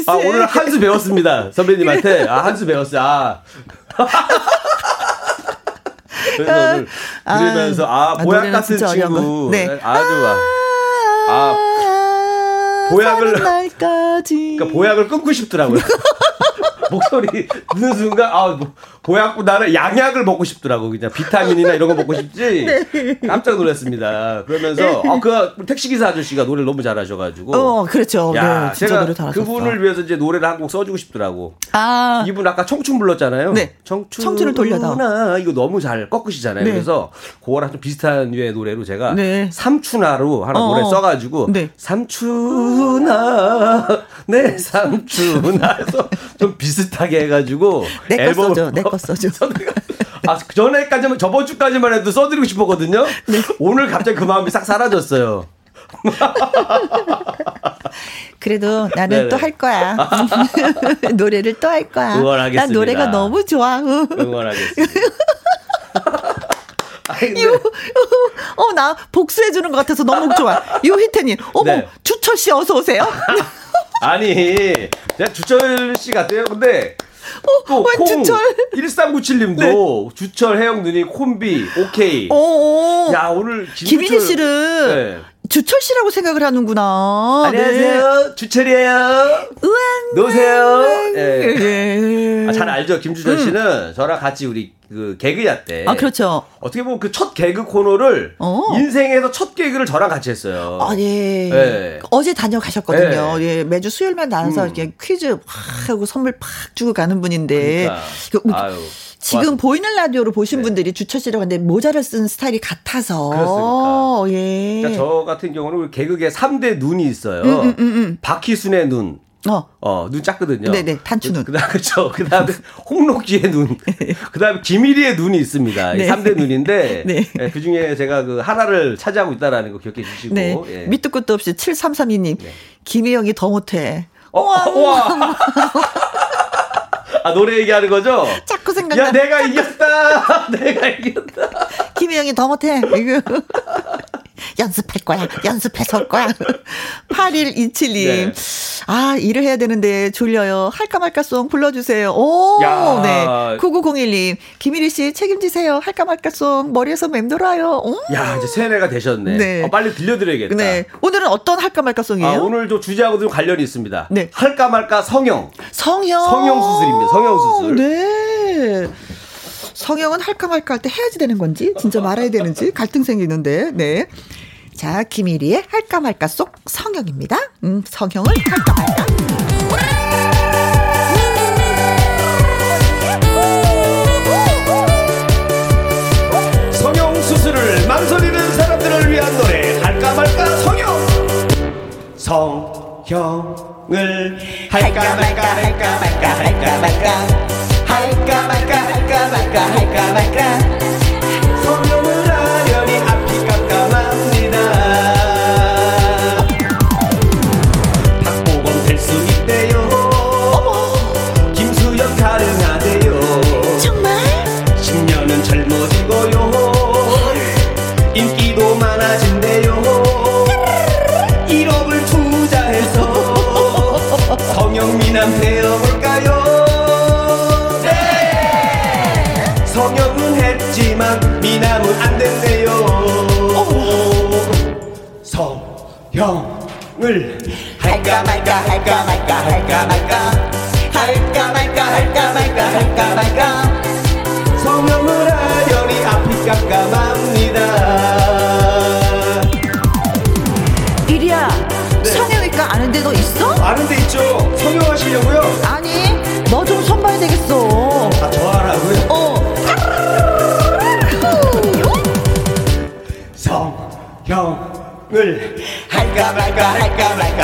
아, 오늘 한 수 배웠습니다 선배님한테 아 한 수 배웠어요. 아. 그래서 오늘 아, 들으면서 아, 아 보약 같은 친구 네. 아주 아, 아 보약을 그러니까 보약을 끊고 싶더라고요. 목소리 듣는 순간 아 뭐, 보약보다는 양약을 먹고 싶더라고. 그냥 비타민이나 이런 거 먹고 싶지? 네. 깜짝 놀랐습니다. 그러면서 어, 그 택시 기사 아저씨가 노래를 너무 잘하셔가지고. 어 그렇죠. 야, 네, 제가 그분을 위해서 이제 노래를 한 곡 써주고 싶더라고. 아. 이분 아까 청춘 불렀잖아요. 네. 청춘 청춘을 돌려다. 이거 너무 잘 꺾으시잖아요. 네. 그래서 그거랑 좀 비슷한 류의 노래로 제가 네. 삼춘아로 하나 어, 노래 써가지고 네. 삼춘아 네 삼춘아 해서 좀 비슷 하게 해가지고 앨범 써줘 내 거 써줘. 아, 그 전에까지만, 저번 주까지만 해도 써드리고 싶었거든요. 네. 오늘 갑자기 그 마음이 싹 사라졌어요. 그래도 나는 또 할 거야. 노래를 또 할 거야. 응원하겠습니다. 난 노래가 너무 좋아. 응원하겠습니다. 유, 어, 나 복수해주는 것 같아서 너무 좋아. 유희태님, 어머, 네. 주철 씨 어서 오세요. 아니, 제가 주철 씨 같아요. 근데 어, 또 콩, 주철. 1397님도 네. 주철 혜영 누님 콤비 오케이. 오, 야 오늘 김민희 씨는 네. 주철 씨라고 생각을 하는구나. 안녕하세요. 네. 주철이에요. 우왕. 노세요. 예. 예. 아, 잘 알죠. 김주철 음. 씨는 저랑 같이 우리 그 개그야 때. 아, 그렇죠. 어떻게 보면 그 첫 개그 코너를 어. 인생에서 첫 개그를 저랑 같이 했어요. 아, 예. 예. 어제 다녀가셨거든요. 예. 예. 매주 수요일만 나와서 음. 이렇게 퀴즈 팍 하고 선물 팍 주고 가는 분인데. 그러니까. 그, 아유. 지금 와. 보이는 라디오로 보신 네. 분들이 주철씨라고 하는데 모자를 쓴 스타일이 같아서. 그렇습니까? 예. 그러니까 저 같은 경우는 개그계 3대 눈이 있어요. 음, 음, 음, 음. 박희순의 눈, 어. 어, 눈 작거든요. 네네, 단추눈. 그, 다음 그쵸. 그 다음에 홍록기의 눈. 그 다음에 김일희의 눈이 있습니다. 네. 3대 눈인데. 네. 네. 그 중에 제가 그 하나를 차지하고 있다라는 거 기억해 주시고. 네. 예. 밑도 끝도 없이 7332님. 네. 김혜영이 더 못해. 어, 와. 아, 노래 얘기하는 거죠? 자꾸 생각나. 야, 내가 이겼다. 내가 이겼다. 김혜영이 더 못해. 연습할 거야. 연습해서 올 거야. 8127님. 네. 아, 일을 해야 되는데 졸려요. 할까 말까 송 불러주세요. 오, 야. 네. 9901님. 김일희 씨 책임지세요. 할까 말까 송 머리에서 맴돌아요. 오. 야, 이제 새해가 되셨네. 네. 어, 빨리 들려드려야겠다. 네. 오늘은 어떤 할까 말까 송이에요? 아, 오늘 저 주제하고 좀 관련이 있습니다. 네. 할까 말까 성형. 성형. 성형 수술입니다. 성형 수술. 네. 성형은 할까 말까 할 때 해야지 되는 건지 진짜 말아야 되는지 갈등 생기는데 네. 자 김일희의 할까 말까 속 성형입니다. 음 성형을 할까 말까. 성형 수술을 망설이는 사람들을 위한 노래 할까 말까 성형 성형을 할까 말까 할까 말까 할까 말까 할까 말까 할까 말까 할까 말까 성형을 Jamaica, Jamaica, Jamaica, Jamaica.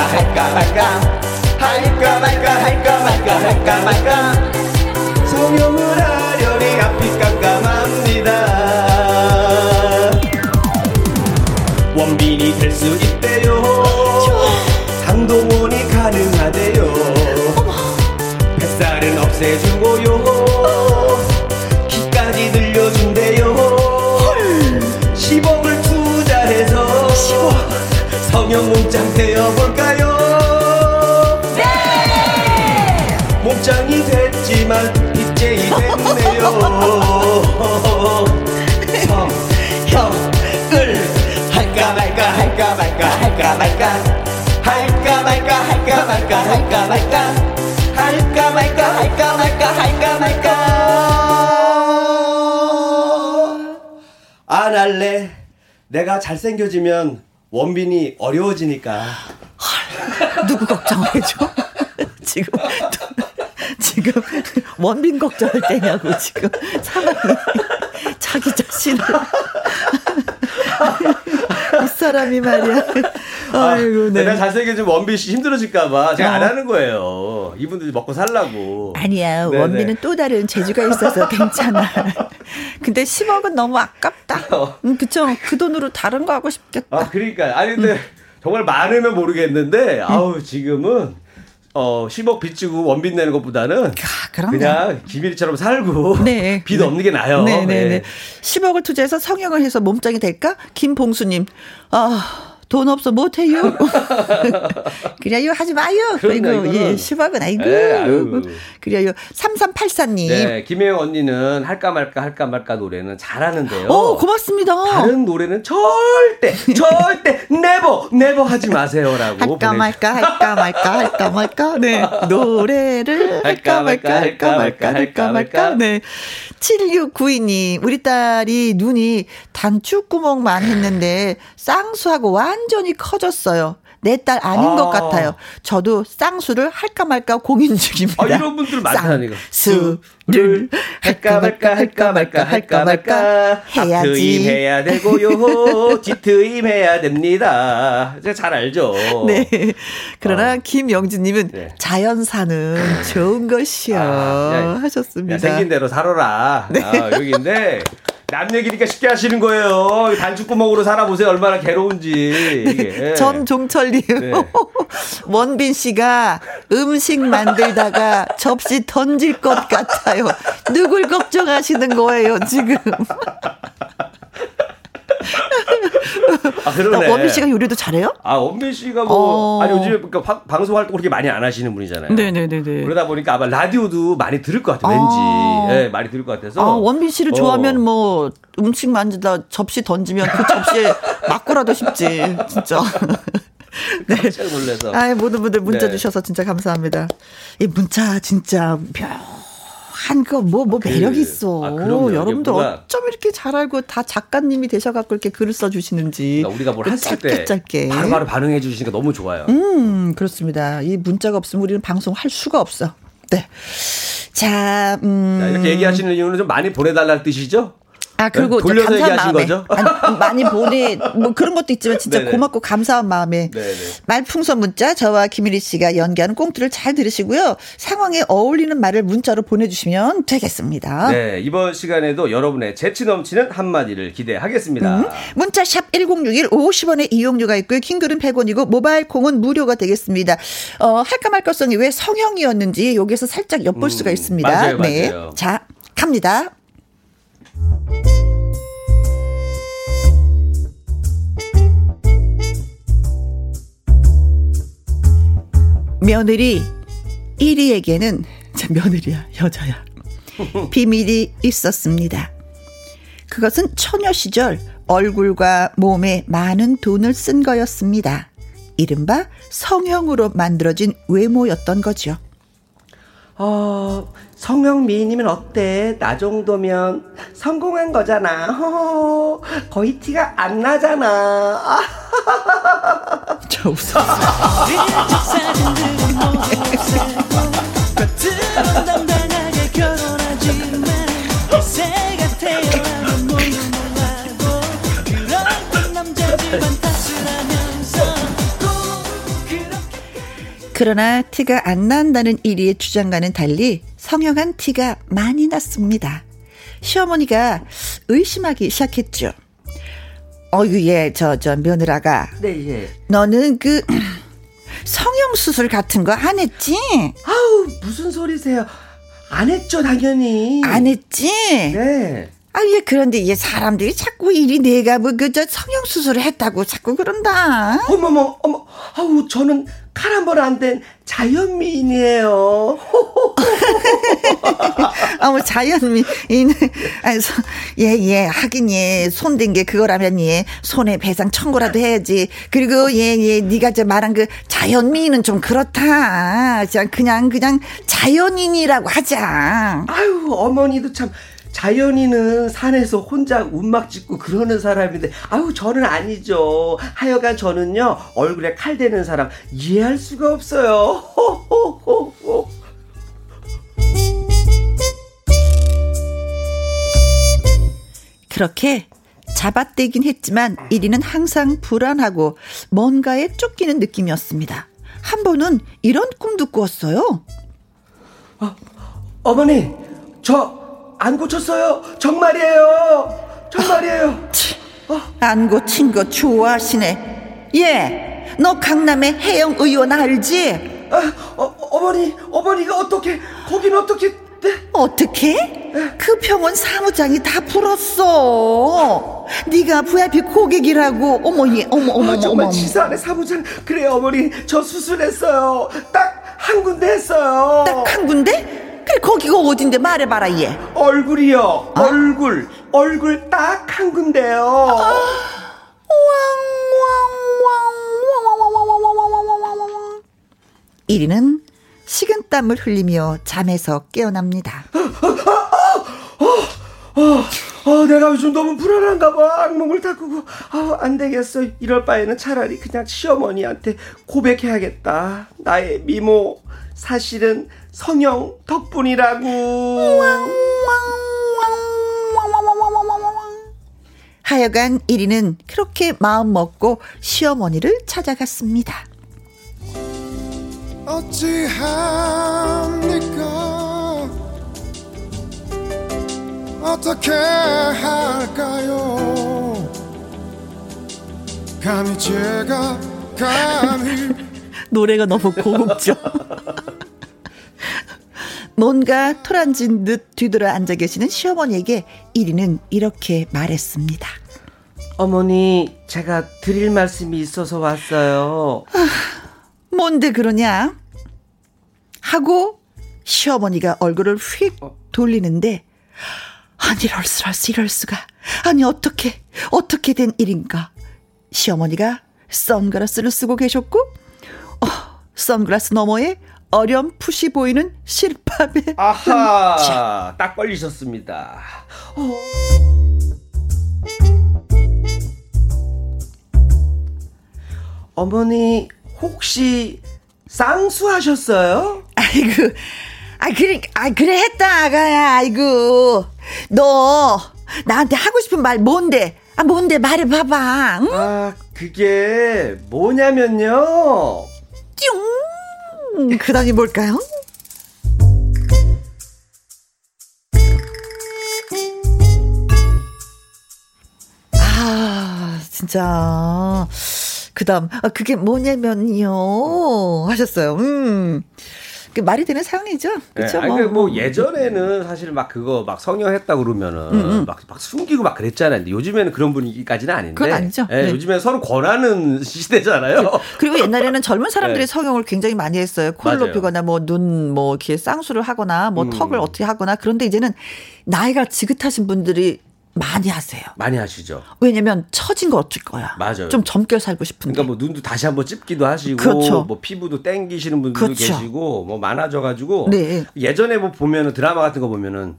할까 말까 할까? 말까 할까 말까 할까 말까 할까 말까? 성형을 하려니 앞이 깜깜합니다. 원빈이 될 수 있대요. 강동원이 가능하대요. 뱃살은 없애주고 몸짱 되어볼까요? 네! 몸짱이 됐지만 빚쟁이 됐네요 성형을 할까 말까 할까 말까 할까 말까 할까 말까 할까 말까 할까 말까 할까 말까 할까 말까 할까 말까 안 할래. 내가 잘생겨지면 원빈이 어려워지니까. 헐, 누구 걱정을 해줘? 지금, 지금 원빈 걱정할 때냐고, 지금 상황이. 자기 자신을. 이 사람이 말이야. 아이고, 네. 내가 잘생겨지면 원빈 씨 힘들어질까봐 제가 어. 안 하는 거예요. 이분들이 먹고 살라고. 아니야, 네네. 원빈은 또 다른 재주가 있어서 괜찮아. 근데 10억은 너무 아깝다. 어. 음, 그쵸. 그 돈으로 다른 거 하고 싶겠다. 아, 그러니까. 아니, 근데 음. 정말 많으면 모르겠는데, 음. 아우, 지금은 어 10억 빚지고 원빈 내는 것보다는 아, 그냥 김일이처럼 살고 네. 빚 없는 게 나아요. 네, 네, 네. 10억을 투자해서 성형을 해서 몸짱이 될까? 김봉수님. 아 돈 없어 못해요. 그래요 하지 마요. 그리고 예, 10억은 아이고. 네, 그래요. 3384님. 네, 김혜영 언니는 할까 말까 할까 말까 노래는 잘하는데요. 오, 고맙습니다. 다른 노래는 절대 절대 never never 하지 마세요라고. 할까 말까 할까 말까 할까 말까. 네. 노래를 할까 말까 할까 말까 할까 말까. 네. 7692님, 우리 딸이 눈이 단추구멍만 했는데 쌍수하고 완 전히 커졌어요. 내 딸 아닌 아. 것 같아요. 저도 쌍수를 할까 말까 고민 중입니다. 아, 이런 분들 많다니까. 쌍수를 할까 말까 할까 말까 할까 말까 해야지. 해야 되고요. 뒷트임 해야 됩니다. 제가 잘 알죠. 네. 그러나 어. 김영진님은 네. 자연사는 좋은 것이요 아, 하셨습니다. 야, 생긴 대로 살아라. 네. 아, 여기인데 남 얘기니까 쉽게 하시는 거예요. 단축구멍으로 살아보세요. 얼마나 괴로운지. 네. 전종철님. 네. 원빈 씨가 음식 만들다가 접시 던질 것 같아요. 누굴 걱정하시는 거예요, 지금. 아, 그러네. 원빈 씨가 요리도 잘해요? 아, 원빈 씨가 뭐, 어... 아니, 요즘에 그러니까 방송 활동 그렇게 많이 안 하시는 분이잖아요. 네네네네. 그러다 보니까 아마 라디오도 많이 들을 것 같아요, 왠지. 아... 네, 많이 들을 것 같아서. 아, 원빈 씨를 어... 좋아하면 뭐, 음식 만지다 접시 던지면 그 접시에 맞고라도 싶지, 진짜. 네. 깜짝 놀라서. 아, 모든 분들 문자 네. 주셔서 진짜 감사합니다. 이 문자 진짜 묘. 한거뭐뭐 뭐 매력 그, 있어. 아, 여러분들 어쩜 이렇게 잘 알고 다 작가님이 되셔갖고 이렇게 글을 써주시는지. 그러니까 우리가 뭘 했을 때 짧게 바로 바로 반응해 주시니까 너무 좋아요. 음 그렇습니다. 이 문자가 없으면 우리는 방송 할 수가 없어. 네. 자, 음. 자, 이렇게 얘기하시는 이유는 좀 많이 보내달라는 뜻이죠? 아 그리고 네? 돌려서 감사한 마음에 거죠? 많이 보내 뭐 그런 것도 있지만 진짜 네네. 고맙고 감사한 마음에 네네. 말풍선 문자 저와 김일희 씨가 연기하는 꽁트를 잘 들으시고요 상황에 어울리는 말을 문자로 보내주시면 되겠습니다. 네 이번 시간에도 여러분의 재치 넘치는 한마디를 기대하겠습니다. 음, 문자 샵 #1061 50원의 이용료가 있고요 킹글은 100원이고 모바일 콩은 무료가 되겠습니다. 어, 할까 말까성이 왜 성형이었는지 여기서 살짝 엿볼 음, 수가 있습니다. 맞아요, 네. 맞아요. 자 갑니다. 며느리 1위에게는 며느리야 여자야 비밀이 있었습니다. 그것은 처녀 시절 얼굴과 몸에 많은 돈을 쓴 거였습니다. 이른바 성형으로 만들어진 외모였던 거죠. 어, 성형 미인이면 어때? 나 정도면 성공한 거잖아. 허허, 거의 티가 안 나잖아. 저 웃어. 그러나 티가 안 난다는 1위의 주장과는 달리 성형한 티가 많이 났습니다. 시어머니가 의심하기 시작했죠. 어유 예, 저, 저, 며느라가. 네, 예. 너는 그, 성형 수술 같은 거 안 했지? 아우, 무슨 소리세요? 안 했죠, 당연히. 안 했지? 네. 아, 예, 그런데 얘 사람들이 자꾸 이리 내가 뭐, 그, 저, 성형수술을 했다고 자꾸 그런다. 어머머, 어머, 아우, 저는 칼한번안된 자연미인이에요. 어머, 자연미인. 아니, 예, 예, 하긴 예, 손댄 게 그거라면 예, 손에 배상 청구라도 해야지. 그리고 예, 예, 네가 저 말한 그 자연미인은 좀 그렇다. 그냥, 그냥, 그냥 자연인이라고 하자. 아유, 어머니도 참. 자연이는 산에서 혼자 운막 짓고 그러는 사람인데 아유 저는 아니죠. 하여간 저는요 얼굴에 칼 대는 사람 이해할 수가 없어요. 그렇게 잡아떼긴 했지만 1위는 항상 불안하고 뭔가에 쫓기는 느낌이었습니다. 한 번은 이런 꿈도 꿨어요. 어, 어머니, 저 안 고쳤어요. 정말이에요. 정말이에요. 어. 안 고친 거 좋아하시네. 예, 너 강남의 해영 의원 알지? 아, 어, 어머니, 어머니가 어떻게, 거긴 어떻게, 네? 어떻게? 네. 그 병원 사무장이 다 불었어. 네가 VIP 고객이라고. 어머 예, 어머 어머 아, 정말. 치사하네 사무장. 그래 어머니 저 수술했어요. 딱 한 군데 했어요. 딱 한 군데? 그래 거기가 어딘데 말해봐라 얘 얼굴이요 어? 얼굴 얼굴 딱 한 군데요 이리는 식은땀을 흘리며 잠에서 깨어납니다 어, 내가 요즘 너무 불안한가 봐. 악몽을 다 꾸고. 어, 안 되겠어. 이럴 바에는 차라리 그냥 시어머니한테 고백해야겠다. 나의 미모. 사실은 성형 덕분이라고. 하여간 1위는 그렇게 마음 먹고 시어머니를 찾아갔습니다. 어찌합니까? 어떻게 할까요? 감히 제가 감히 노래가 너무 고급져. 뭔가 토란진 듯 뒤돌아 앉아 계시는 시어머니에게 1위는 이렇게 말했습니다. 어머니, 제가 드릴 말씀이 있어서 왔어요. 아, 뭔데 그러냐? 하고 시어머니가 얼굴을 휙 돌리는데 아니 이럴 수, 이럴 수, 이럴 수가. 아니 어떻게, 어떻게 된 일인가? 시어머니가 선글라스를 쓰고 계셨고 어, 선글라스 너머에 어렴풋이 보이는 실밥에 아하 딱 걸리셨습니다. 어. 어머니 혹시 쌍수하셨어요? 아이고, 아 그래, 아 그래 했다 아가야. 아이고, 너 나한테 하고 싶은 말 뭔데? 아 뭔데 말해 봐봐. 응? 아 그게 뭐냐면요. 띵. 그다음이 뭘까요? 아 진짜. 그 다음, 아, 그게 뭐냐면요. 하셨어요. 음. 그 말이 되는 상황이죠. 그렇죠. 네, 뭐, 그 뭐, 예전에는 사실 막 그거 막 성형했다 그러면은 음, 음. 막, 막 숨기고 막 그랬잖아요. 근데 요즘에는 그런 분위기까지는 아닌데. 그건 아니죠. 네, 네. 요즘에 서로 권하는 시대잖아요. 그리고 옛날에는 젊은 사람들이 네. 성형을 굉장히 많이 했어요. 코를 높이거나 뭐 눈뭐 뭐 이렇게 쌍수를 하거나 뭐 음. 턱을 어떻게 하거나 그런데 이제는 나이가 지긋하신 분들이 많이 하세요. 많이 하시죠. 왜냐면 처진 거 어쩔 거야. 맞아요. 좀 젊게 살고 싶은데. 그러니까 뭐 눈도 다시 한번 찝기도 하시고, 그렇죠. 뭐 피부도 땡기시는 분들도 그렇죠. 계시고, 뭐 많아져가지고. 네. 예전에 뭐 보면은 드라마 같은 거 보면은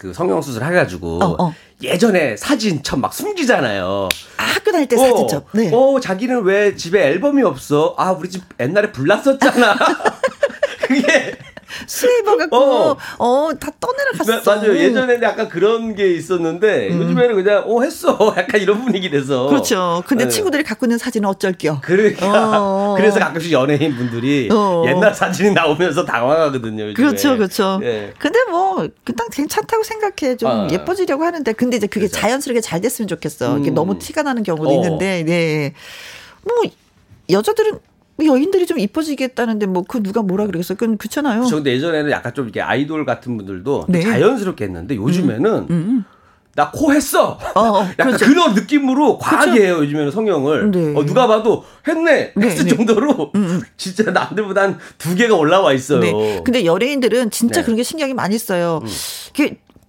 그 성형 수술 해가지고 어, 어. 예전에 사진 참막 숨기잖아요. 아, 학교 다닐 때 어, 사진첩. 네. 어, 자기는 왜 집에 앨범이 없어? 아, 우리 집 옛날에 불났었잖아. 그게 수입어 갖고 어. 어, 다 떠내려 갔어. 맞아요. 예전에는 약간 그런 게 있었는데 음. 요즘에는 그냥 어 했어. 약간 이런 분위기 돼서. 그렇죠. 근데 네. 친구들이 갖고 있는 사진은 어쩔 겨. 그러니까 어. 그래서 가끔씩 연예인 분들이 어. 옛날 사진이 나오면서 당황하거든요. 요즘에. 그렇죠, 그렇죠. 네. 근데 뭐 그냥 괜찮다고 생각해. 좀 아. 예뻐지려고 하는데 근데 이제 그게 그렇죠. 자연스럽게 잘 됐으면 좋겠어. 음. 이게 너무 티가 나는 경우도 어. 있는데, 네. 뭐 여자들은 여인들이 좀 이뻐지겠다는데 뭐 그 누가 뭐라 그러겠어요? 그건 그렇잖아요. 그렇죠. 근데 예전에는 약간 좀 이렇게 아이돌 같은 분들도 네. 자연스럽게 했는데 요즘에는 음, 음. 음. 나코 했어. 어, 어, 약간 그렇죠. 그런 느낌으로 과하게 그렇죠. 해요 요즘에는 성형을. 네. 어, 누가 봐도 했네 네, 했을 네. 정도로 음, 음. 진짜 남들보다 한 두 개가 올라와 있어요. 네. 근데 연예인들은 진짜 네. 그런 게 신경이 많이 써요. 음.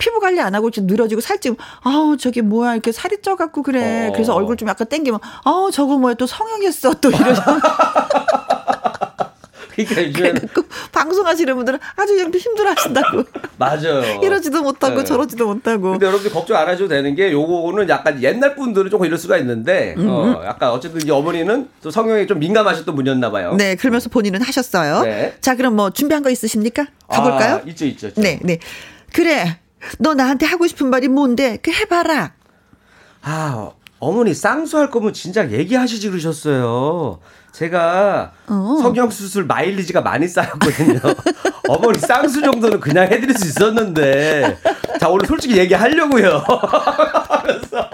피부 관리 안 하고 이렇게 늘어지고 살찌면 아우 저게 뭐야 이렇게 살이 쪄갖고 그래. 어. 그래서 얼굴 좀 약간 땡기면 아우 저거 뭐야 또 성형했어 또 이러죠. 그러니까 요즘 방송하시는 분들은 아주 그냥 힘들어하신다고. 맞아요. 이러지도 못하고 네. 저러지도 못하고. 근데 여러분들 걱정 안 하셔도 되는 게 요거는 약간 옛날 분들은 조금 이럴 수가 있는데 음. 어, 약간 어쨌든 이제 어머니는 또 성형에 좀 민감하셨던 분이었나 봐요. 네, 그러면서 본인은 하셨어요. 네. 자, 그럼 뭐 준비한 거 있으십니까? 가볼까요? 아, 있죠, 있죠, 있죠. 네, 네. 그래. 너 나한테 하고 싶은 말이 뭔데? 그 해봐라. 아, 어머니 쌍수할 거면 진작 얘기하시지 그러셨어요. 제가 어. 성형 수술 마일리지가 많이 쌓였거든요. 어머니 쌍수 정도는 그냥 해드릴 수 있었는데. 자, 오늘 솔직히 얘기하려고요. 하면서.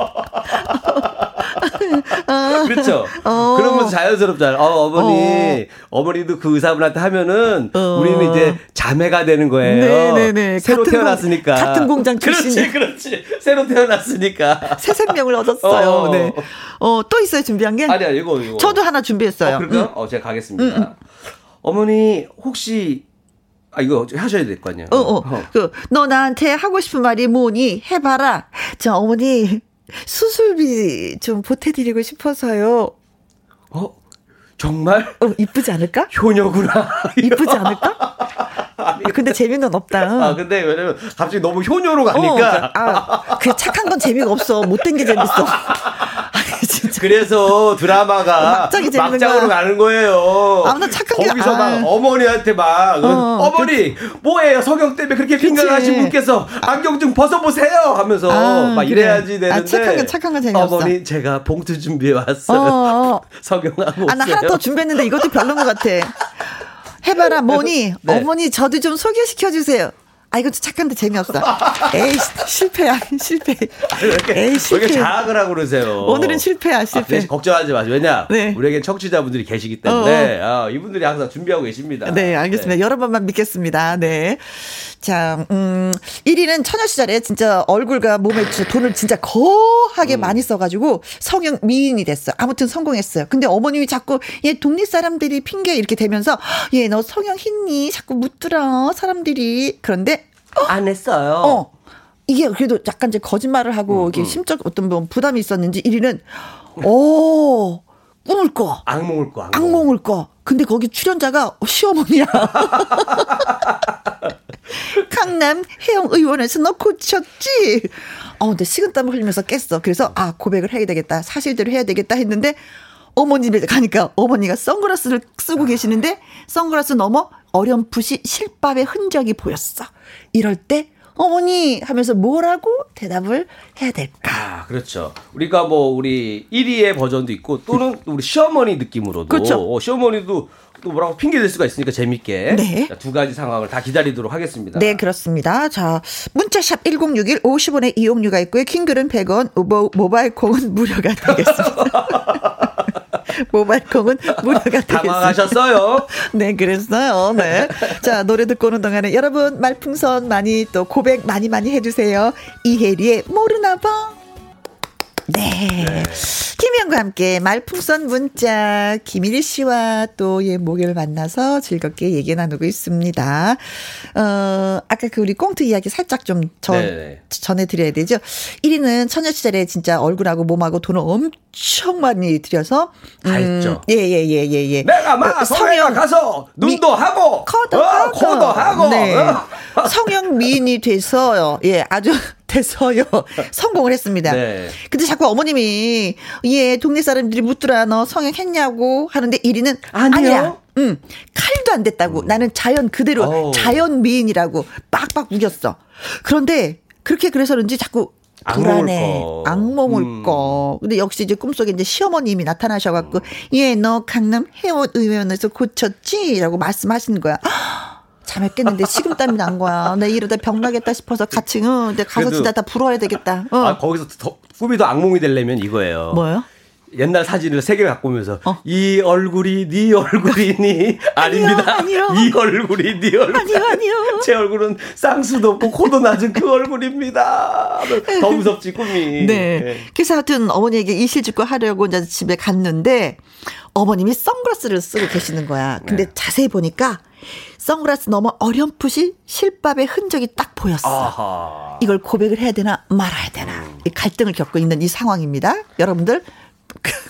어. 그렇죠. 어. 그러면 자연스럽잖아요. 어, 어머니, 어. 머니도 그 의사분한테 하면은 어. 우리는 이제 자매가 되는 거예요. 네네네. 네, 네. 새로 같은 태어났으니까. 공, 같은 공장 출신. 그렇지, 그렇지. 새로 태어났으니까. 새 생명을 얻었어요. 어. 네. 어, 또 있어요, 준비한 게? 아니야, 이거, 이거. 저도 하나 준비했어요. 어, 그럴까요? 음. 어, 제가 가겠습니다. 음, 음. 어머니, 혹시 아, 이거 하셔야 될 거 아니에요. 어, 어. 어. 그, 너 나한테 하고 싶은 말이 뭐니? 해봐라. 저 어머니, 수술비 좀 보태드리고 싶어서요. 어? 정말? 어, 이쁘지 않을까? 효녀구나. 이쁘지 않을까? 아니, 근데 재미는 없다. 아, 근데 왜냐면 갑자기 너무 효녀로 가니까. 어, 아, 그 착한 건 재미가 없어. 못된 게 재밌어. 그래서 드라마가 막장으로 가는 거예요. 아무튼 착한 게 거기서 막 아. 어머니한테 막 어, 머니 뭐예요 성형 때문에 그렇게 빈강하신 분께서 안경 좀 벗어보세요 하면서 아, 막 그래. 이래야지 되는데 아, 착한 건 착한 건 재미없어. 어머니 제가 봉투 준비해 왔어요. 어, 어. 성형하고 아, 나 하나 더 준비했는데 이것도 별로인 것 같아. 해봐라 뭐니 네. 어머니 저도 좀 소개시켜 주세요. 아, 이거 착한데 재미없어. 에이, 실패야, 실패. 에이, 실패. 왜 자학을 하고 그러세요? 오늘은 실패야, 실패. 아, 걱정하지 마세요. 왜냐? 네. 우리에게 청취자분들이 계시기 때문에, 어. 어, 이분들이 항상 준비하고 계십니다. 네, 알겠습니다. 네. 여러분만 믿겠습니다. 네. 자, 음, 1위는 처녀 시절에 진짜 얼굴과 몸에 돈을 진짜 거하게 음. 많이 써가지고 성형 미인이 됐어. 아무튼 성공했어요. 근데 어머님이 자꾸 얘 독립 사람들이 핑계 이렇게 대면서 얘 너 성형 했니? 자꾸 묻더라 사람들이. 그런데 안 했어요. 어. 이게 그래도 약간 이제 거짓말을 하고 음, 이게 음. 심적 어떤 뭐 부담이 있었는지 1위는 오 꿈을 꿔. 악몽을 꿔. 악몽. 악몽을 꿔. 근데 거기 출연자가 시어머니야. 강남 해영 의원에서 너 고쳤지? 어, 근데 식은땀을 흘리면서 깼어. 그래서 아 고백을 해야 되겠다. 사실대로 해야 되겠다 했는데 어머니를 가니까 어머니가 선글라스를 쓰고 계시는데 선글라스 넘어 어렴풋이 실밥의 흔적이 보였어. 이럴 때 어머니 하면서 뭐라고 대답을 해야 될까? 아, 그렇죠. 우리가 뭐 우리 1위의 버전도 있고 또는 우리 시어머니 느낌으로도 그렇죠. 어, 시어머니도 또 뭐라고 핑계 댈 수가 있으니까 재밌게 네. 두 가지 상황을 다 기다리도록 하겠습니다. 네, 그렇습니다. 자, 문자샵 1061 50원의 이용료가 있고요. 킹글은 100원, 모바일 콩은 무료가 되겠습니다. 모바일콩은 무료가. 당황하셨어요? 네, 그랬어요. 네. 자, 노래 듣고 오는 동안에 여러분 말풍선 많이 또 고백 많이 많이 해주세요. 이혜리의 모르나 봐. 네. 네. 김희영과 함께 말풍선 문자 김일희 씨와 또 예, 목요일 만나서 즐겁게 얘기 나누고 있습니다. 어, 아까 그 우리 꽁트 이야기 살짝 좀 전, 네, 네. 전해드려야 되죠. 1위는 처녀 시절에 진짜 얼굴하고 몸하고 돈을 엄청 많이 들여서. 음, 다 했죠. 예, 예, 예, 예, 예. 내가 막 어, 성형 가서 눈도 미, 하고. 커도 어, 하고. 코도 하고. 네. 어. 성형 미인이 돼서요. 예, 아주 돼서요. 성공을 했습니다. 네. 근데 자꾸 어머님이 예 동네 사람들이 묻더라 너 성형했냐고 하는데 1위는 아니야. 응 칼도 안 됐다고. 음. 나는 자연 그대로 오. 자연 미인이라고 빡빡 우겼어. 그런데 그렇게 그래서 그런지 자꾸 불안해. 악몽을 음. 꿔. 근데 역시 이제 꿈속에 이제 시어머님이 나타나셔갖고, 음. 예, 너 강남 해원 의원에서 고쳤지? 라고 말씀하시는 거야. 잠을 깼는데 식은땀이 난 거야. 내 이러다 병 나겠다 싶어서 같이 응, 근데 가서 진짜 다 불어야 되겠다. 어. 아 거기서 더, 꿈이 더 악몽이 되려면 이거예요. 뭐요? 옛날 사진을 세 개 갖고 오면서 어? 이 얼굴이 네 얼굴이니 아닙니다. 아니요, 이 얼굴이 네 얼굴 아니요 아니요. 제 얼굴은 쌍수도 없고 코도 낮은 그 얼굴입니다. 더 무섭지 꿈이. 네. 네. 그래서 하여튼 어머니에게 이실 짓고 하려고 이제 집에 갔는데 어머님이 선글라스를 쓰고 계시는 거야. 근데 네. 자세히 보니까 선글라스 넘어 어렴풋이 실밥의 흔적이 딱 보였어. 아하. 이걸 고백을 해야 되나 말아야 되나. 음. 갈등을 겪고 있는 이 상황입니다. 여러분들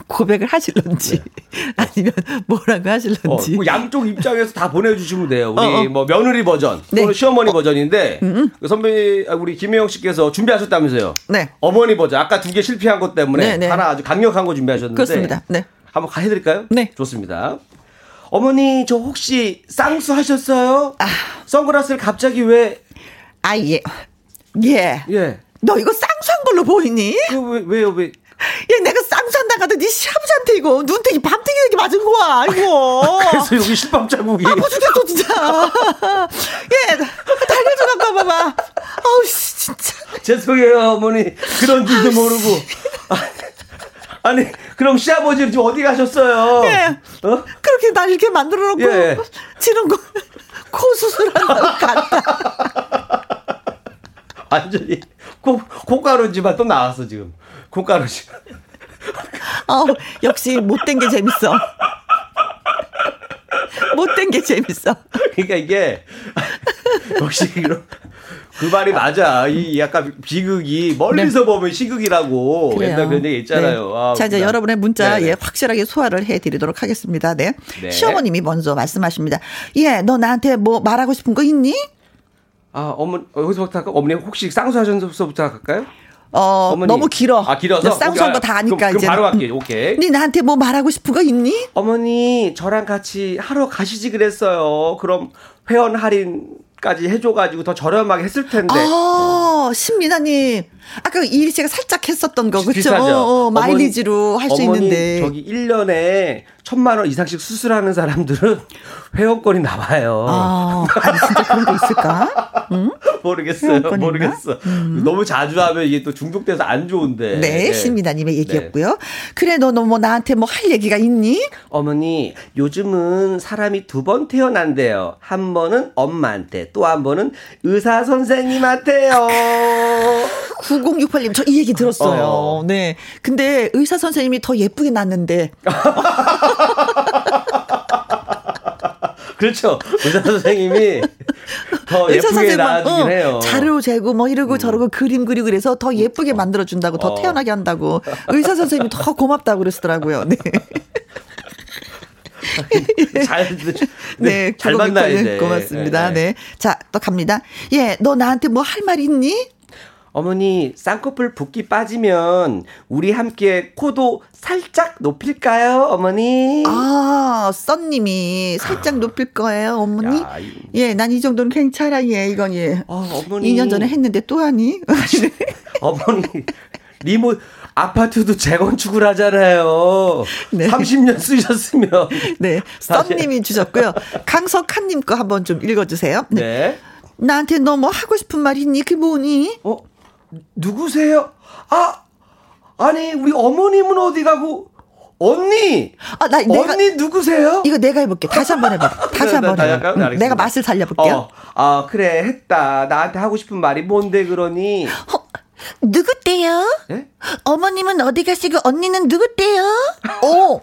고백을 하실런지 네. 아니면 뭐라고 하실런지 어, 뭐 양쪽 입장에서 다 보내주시면 돼요. 우리 어, 어. 뭐 며느리 버전 네. 또는 시어머니 어. 버전인데 음, 음. 그 선배 아, 우리 김혜영 씨께서 준비하셨다면서요. 네. 어머니 버전 아까 두 개 실패한 것 때문에 네, 네. 하나 아주 강력한 거 준비하셨는데 그렇습니다. 네. 한번 해드릴까요? 네. 좋습니다. 어머니 저 혹시 쌍수 하셨어요? 아. 선글라스를 갑자기 왜? 아 예. 예. 예. 너 이거 쌍수한 걸로 보이니? 그 왜, 왜요 왜? 야, 내가 쌍수한다 가더니 네 시아버지한테 이거 눈탱이 밤탱이 이렇게 맞은 거야, 이거. 그래서 여기 실밥 자국이. 아, 어쨌든 진짜. 예, 달려줘 갖고 봐봐. 아우, 씨, 진짜. 죄송해요, 어머니. 그런 줄도 모르고. 아니, 그럼 시아버지는 지금 어디 가셨어요? 예. 어? 그렇게 날 이렇게 만들어 놓고. 예. 지는 거, 코 수술한다고 갔다. 완전히 코, 콩가루지만 또 나왔어, 지금. 콩가루지. 어, 역시 못된 게 재밌어. 못된 게 재밌어. 그러니까 이게 역시 그런 그 말이 맞아. 이 약간 비극이 멀리서 네. 보면 시극이라고 그래요. 옛날 그런 얘기 있잖아요. 네. 아, 자, 이제 여러분의 문자 예, 확실하게 소화를 해드리도록 하겠습니다. 네. 네. 시어머님이 먼저 말씀하십니다. 예, 너 나한테 뭐 말하고 싶은 거 있니? 아, 어머, 여기서부터 할까? 어머니 혹시 쌍수하셔서부터 할까요? 어, 어머니. 너무 길어. 아, 길어서? 쌍수한 거 다 아니까 이제. 바로 할게. 오케이. 네 나한테 뭐 말하고 싶은 거 있니? 어머니, 저랑 같이 하러 가시지 그랬어요. 그럼 회원 할인 까지 해줘가지고 더 저렴하게 했을 텐데. 아, 신민아님. 아까 이리 씨가 살짝 했었던 거, 그쵸? 어, 어, 마일리지로 할 수 있는데. 저기 1년에 천만 원 이상씩 수술하는 사람들은 회원권이 나와요. 아, 아니, 진짜 그런 게 있을까? 응? 모르겠어요. 모르겠어. 음. 너무 자주 하면 이게 또 중독돼서 안 좋은데. 네, 네. 신미다님의 얘기였고요. 네. 그래, 너, 너 뭐 나한테 뭐 할 얘기가 있니? 어머니, 요즘은 사람이 두 번 태어난대요. 한 번은 엄마한테, 또 한 번은 의사 선생님한테요. 9068님, 저 이 얘기 들었어요. 어. 네. 근데 의사 선생님이 더 예쁘게 났는데. 그렇죠. 의사 선생님이 더 예쁘게 나아주긴 어, 해요. 자료 재고 뭐 이러고 음. 저러고 그림 그리고 그래서 더 예쁘게 만들어준다고 더 어. 태어나게 한다고 의사 선생님이 더 고맙다고 그러시더라고요. 네. 잘, 네, 잘 만나 이제. 고맙습니다. 네, 네. 네. 자, 또 갑니다. 예, 너 나한테 뭐 할 말 있니? 어머니, 쌍꺼풀 붓기 빠지면 우리 함께 코도 살짝 높일까요, 어머니? 아, 썬님이 살짝 높일 거예요, 어머니? 야, 예, 난 이 정도는 괜찮아, 예, 이건 예. 어, 어머니. 2년 전에 했는데 또 하니? 어머니, 리모, 아파트도 재건축을 하잖아요. 네. 30년 쓰셨으면. 네. 썬님이 주셨고요. 강석한님 거 한번 좀 읽어주세요. 네. 네. 나한테 너 뭐 하고 싶은 말 있니? 그게 뭐니? 어? 누구세요? 아, 아니, 우리 어머님은 어디 가고, 언니! 아, 나, 내가, 언니 누구세요? 이거 내가 해볼게. 다시 한번 해봐. 다시 한번 해봐. 응, 내가 맛을 살려볼게요. 어, 아, 그래, 했다. 나한테 하고 싶은 말이 뭔데, 그러니? 어, 누구때요? 네? 어머님은 어디 가시고 언니는 누구때요? 오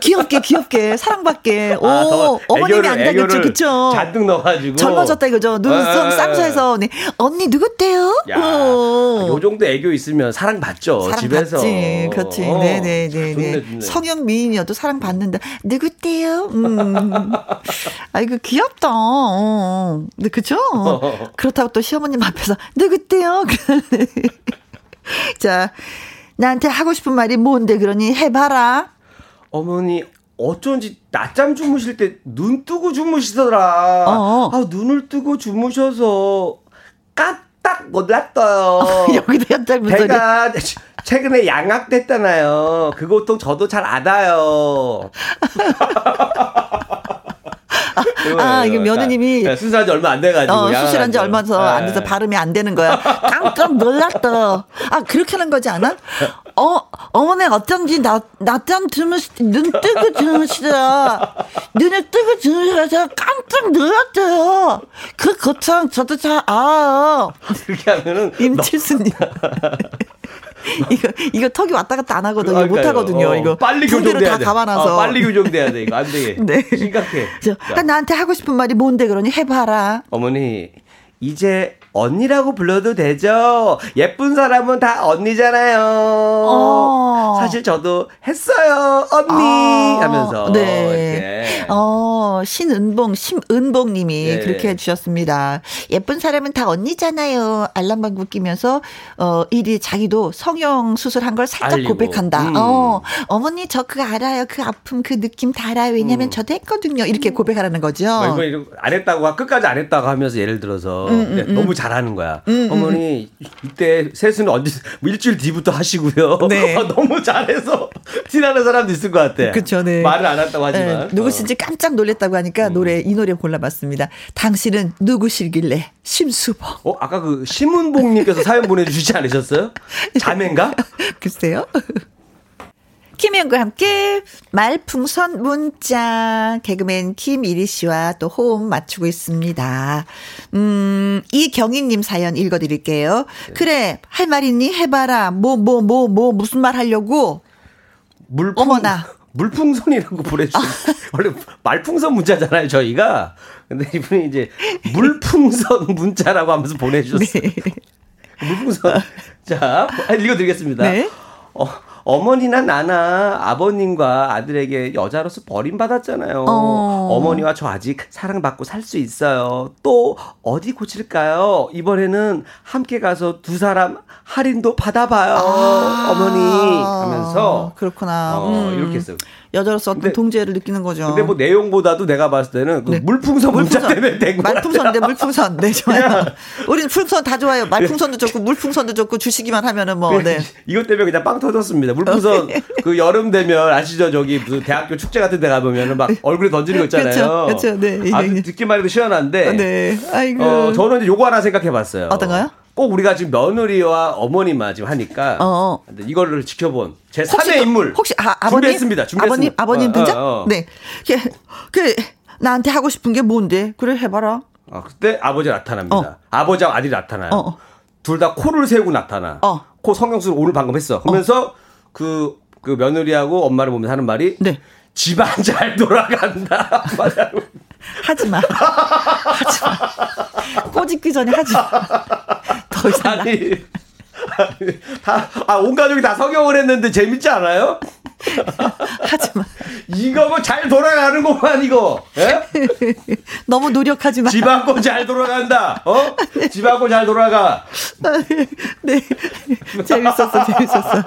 귀엽게 귀엽게 사랑받게 오 아, 어머님이 안 가겠죠 그쵸? 잔뜩 넣어가지고 젊어졌다 이거죠 눈썹 쌍수해서 네. 언니 누구때요? 야, 요 정도 애교 있으면 사랑받죠 사랑 집에서 받지. 그렇지 어, 네네네네 성형 미인이어도 사랑받는다 누구때요? 음 아이고 귀엽다 어. 네 그죠? 그렇다고 또 시어머님 앞에서 누구때요? 자, 나한테 하고 싶은 말이 뭔데 그러니 해봐라. 어머니 어쩐지 낮잠 주무실 때 눈 뜨고 주무시더라. 어어. 아 눈을 뜨고 주무셔서 깜딱 놀랐어요. 여기도 연장 제가 최근에 양악됐잖아요. 그 고통 저도 잘 알아요. 아, 이게 며느님이 네, 수술한 지 얼마 안 돼가지고. 어, 수술한 지 얼마 안 네. 돼서 발음이 안 되는 거야. 깜짝 놀랐다. 아, 그렇게 하는 거지 않아? 어, 어머니 어쩐지 나, 낮잠 주무시, 눈 뜨고 주무시더라. 눈을 뜨고 주무셔서 깜짝 놀랐어요. 그 고통 저도 잘 알아요. 그렇게 하면은. 임칠수님. 이거 이거 턱이 왔다 갔다 안 하거든요. 못 하거든요. 어, 이거 빨리 교정돼야 돼. 감아놔서 어, 빨리 교정돼야 돼. 이거 안 돼. 네. 심각해. 저, 나한테 하고 싶은 말이 뭔데 그러니 해봐라. 어머니 이제 언니라고 불러도 되죠? 예쁜 사람은 다 언니잖아요. 어. 사실 저도 했어요, 언니 아. 하면서. 네. 이렇게. 어, 신은봉, 심은봉 님이 네. 그렇게 해 주셨습니다. 예쁜 사람은 다 언니잖아요. 알람방구 끼면서, 어, 일이 자기도 성형 수술한 걸 살짝 알리고. 고백한다. 음. 어, 어머니 저 그거 알아요. 그 아픔, 그 느낌 다 알아요. 왜냐면 음. 저도 했거든요. 이렇게 고백하라는 거죠. 뭐 이거 안 했다고, 끝까지 안 했다고 하면서 예를 들어서 음, 음, 음. 너무 잘 하는 거야. 음, 어머니 이때 세수는 언제 뭐 일주일 뒤부터 하시고요. 네. 너무 잘해서 티나는 사람도 있을 것 같아. 그렇죠. 네. 말을 안 한다고 하지만 네. 누구신지 어. 깜짝 놀랐다고 하니까 노래 이 노래 골라봤습니다. 당신은 누구시길래 심수봉. 어 아까 그 심은봉님께서 사연 보내주시지 않으셨어요? 자매인가? 글쎄요. 김현과 함께 말풍선 문자 개그맨 김이리 씨와 또 호흡 맞추고 있습니다. 음, 이경희님 사연 읽어드릴게요. 네. 그래 할 말 있니 해봐라. 뭐 뭐 뭐뭐 뭐, 뭐, 무슨 말 하려고? 물풍, 어머나. 물풍선이라고 보내주신 원래 말풍선 문자잖아요 저희가. 근데 이분이 이제 물풍선 문자라고 하면서 보내주셨어요. 네. 물풍선. 자 읽어드리겠습니다. 네. 어, 어머니나 나나 아버님과 아들에게 여자로서 버림받았잖아요. 어. 머니와저 아직 사랑받고 살 수 있어요. 또 어디 고칠까요? 이번에는 함께 가서 두 사람 할인도 받아봐요. 아. 어머니 하면서 그렇구나. 어, 음. 이렇게 했어요. 여자로서 어떤 근데, 동지애를 느끼는 거죠. 근데 뭐 내용보다도 내가 봤을 때는 그 네. 물풍선 문자 때문에 된 거야. 말풍선인데 물풍선. 네, 좋아요. 우리는 풍선 다 좋아요. 말풍선도 좋고 물풍선도 좋고 주시기만 하면은 뭐 네. 이것 때문에 그냥 빵 터졌습니다. 물풍선 그 여름 되면 아시죠? 저기 무슨 대학교 축제 같은 데 가보면은 막 얼굴에 던지는 거 있잖아요. 그렇죠. 네. 아주 듣기만 해도 시원한데. 네. 아이고. 어, 저는 이제 요거 하나 생각해 봤어요. 어떤가요? 꼭 우리가 지금 며느리와 어머니만 지금 하니까 어. 어. 이거를 지켜본 제 3의 인물 혹시 아, 아버님 준비했습니다. 준비했습니다. 아버님 아버님 등장? 어, 어, 어. 네. 그, 그 나한테 하고 싶은 게 뭔데? 그래 해봐라. 아, 그때 아버지 나타납니다. 어. 아버지와 아들이 나타나요. 어, 둘다 코를 세우고 나타나. 코 성형수를 오늘 방금 했어. 그러면서 그그 그 며느리하고 엄마를 보면서 하는 말이 네. 집안 잘 돌아간다. 하지 마. 하지 마. 꼬집기 전에 하지 마. 더 이상. 아니, 아니, 다, 아, 온 가족이 다 성형을 했는데 재밌지 않아요? 하지 마. 이거 뭐 잘 돌아가는 것만 이거. 예? 너무 노력하지 마. 집안고 잘 돌아간다. 어? 네. 집안고 잘 돌아가. 네. 재밌었어, 재밌었어.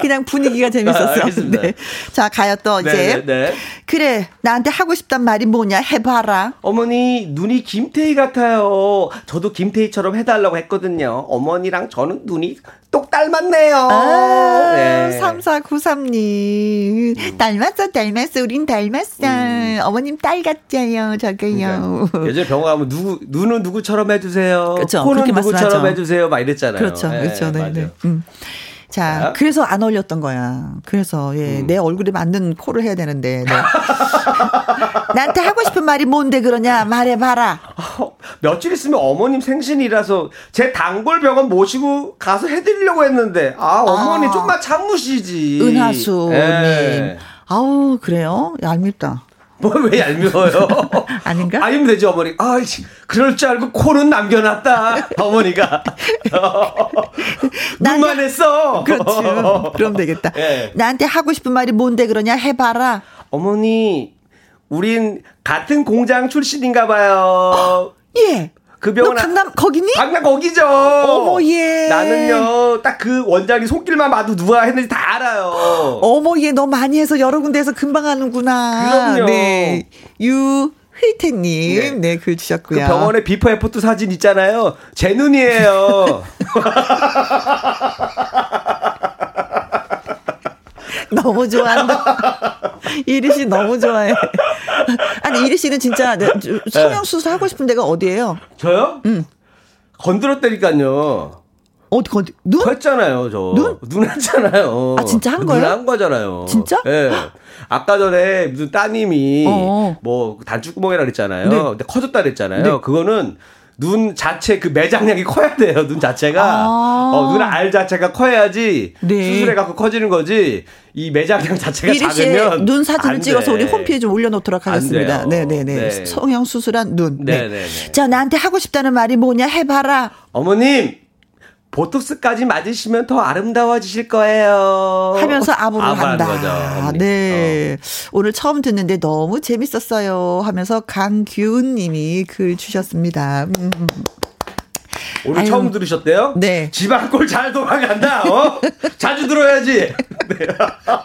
그냥 분위기가 재밌었어. 아, 네. 자, 가요 또 이제. 네, 네, 네, 그래, 나한테 하고 싶단 말이 뭐냐 해봐라. 어머니, 눈이 김태희 같아요. 저도 김태희처럼 해달라고 했거든요. 어머니랑 저는 눈이 똑 닮았네요. 아, 네. 3493님. 음. 닮았어, 닮았어. 우린 닮았어. 음. 어머님 딸 같아요, 저게요. 그러니까 예전에 병원 가면 누구, 눈은 누구처럼 해주세요. 그렇죠. 코는 누구처럼 해주세요. 막 이랬잖아요. 그렇죠. 네, 그렇죠. 네, 네. 음. 자, 아? 그래서 안 어울렸던 거야. 그래서 예, 음. 내 얼굴에 맞는 코를 해야 되는데. 네. 나한테 하고 싶은 말이 뭔데 그러냐 말해 봐라. 어, 며칠 있으면 어머님 생신이라서 제 단골 병원 모시고 가서 해 드리려고 했는데 아 어머니 아. 좀만 참으시지. 은하수님. 예. 아우 그래요? 얄밉다. 뭘왜 얄미워요? 아닌가? 아니면 되지 어머니. 아, 그럴 줄 알고 코는 남겨놨다. 어머니가. 눈만 했어. 그렇지. 그럼 되겠다. 네. 나한테 하고 싶은 말이 뭔데 그러냐 해봐라. 어머니, 우린 같은 공장 출신인가 봐요. 어, 예. 그 병원 너 강남 거기니? 강남 거기죠. 어머 예. 나는요 딱 그 원장이 손길만 봐도 누가 했는지 다 알아요. 어머 얘너 많이 해서 여러 군데에서 금방 하는구나. 그럼요. 네. 유 휘태님, 네. 네, 글 주셨고요. 그 병원에 before after 사진 있잖아요. 제 눈이에요. 너무 좋아한다. 이리 씨 너무 좋아해. 아니 이리 씨는 진짜 성형 수술 하고 싶은 데가 어디예요? 저요? 응. 건드렸다니까요. 어디 건드 눈? 했잖아요, 저. 눈? 눈 했잖아요. 아 진짜 한 거예요? 눈한 거잖아요. 진짜? 예. 네. 아까 전에 무슨 따님이 어. 뭐 단추구멍이라 그랬잖아요. 네. 근데 커졌다 그랬잖아요. 네. 그거는 눈 자체 그 매장량이 커야 돼요. 눈 자체가 아~ 어, 눈알 자체가 커야지 네. 수술해 갖고 커지는 거지. 이 매장량 자체가 작으면 눈 사진을 찍어서 우리 홈페이지에 올려놓도록 하겠습니다. 네네네. 네. 성형 수술한 눈. 네. 네네. 자 나한테 하고 싶다는 말이 뭐냐 해봐라. 어머님 보톡스까지 맞으시면 더 아름다워지실 거예요. 하면서 아부를 한다. 거죠, 네. 어. 오늘 처음 듣는데 너무 재밌었어요. 하면서 강규은 님이 글 주셨습니다. 음. 오늘 아유, 처음 들으셨대요? 네. 집안 꼴잘 돌아간다. 어? 자주 들어야지. 네.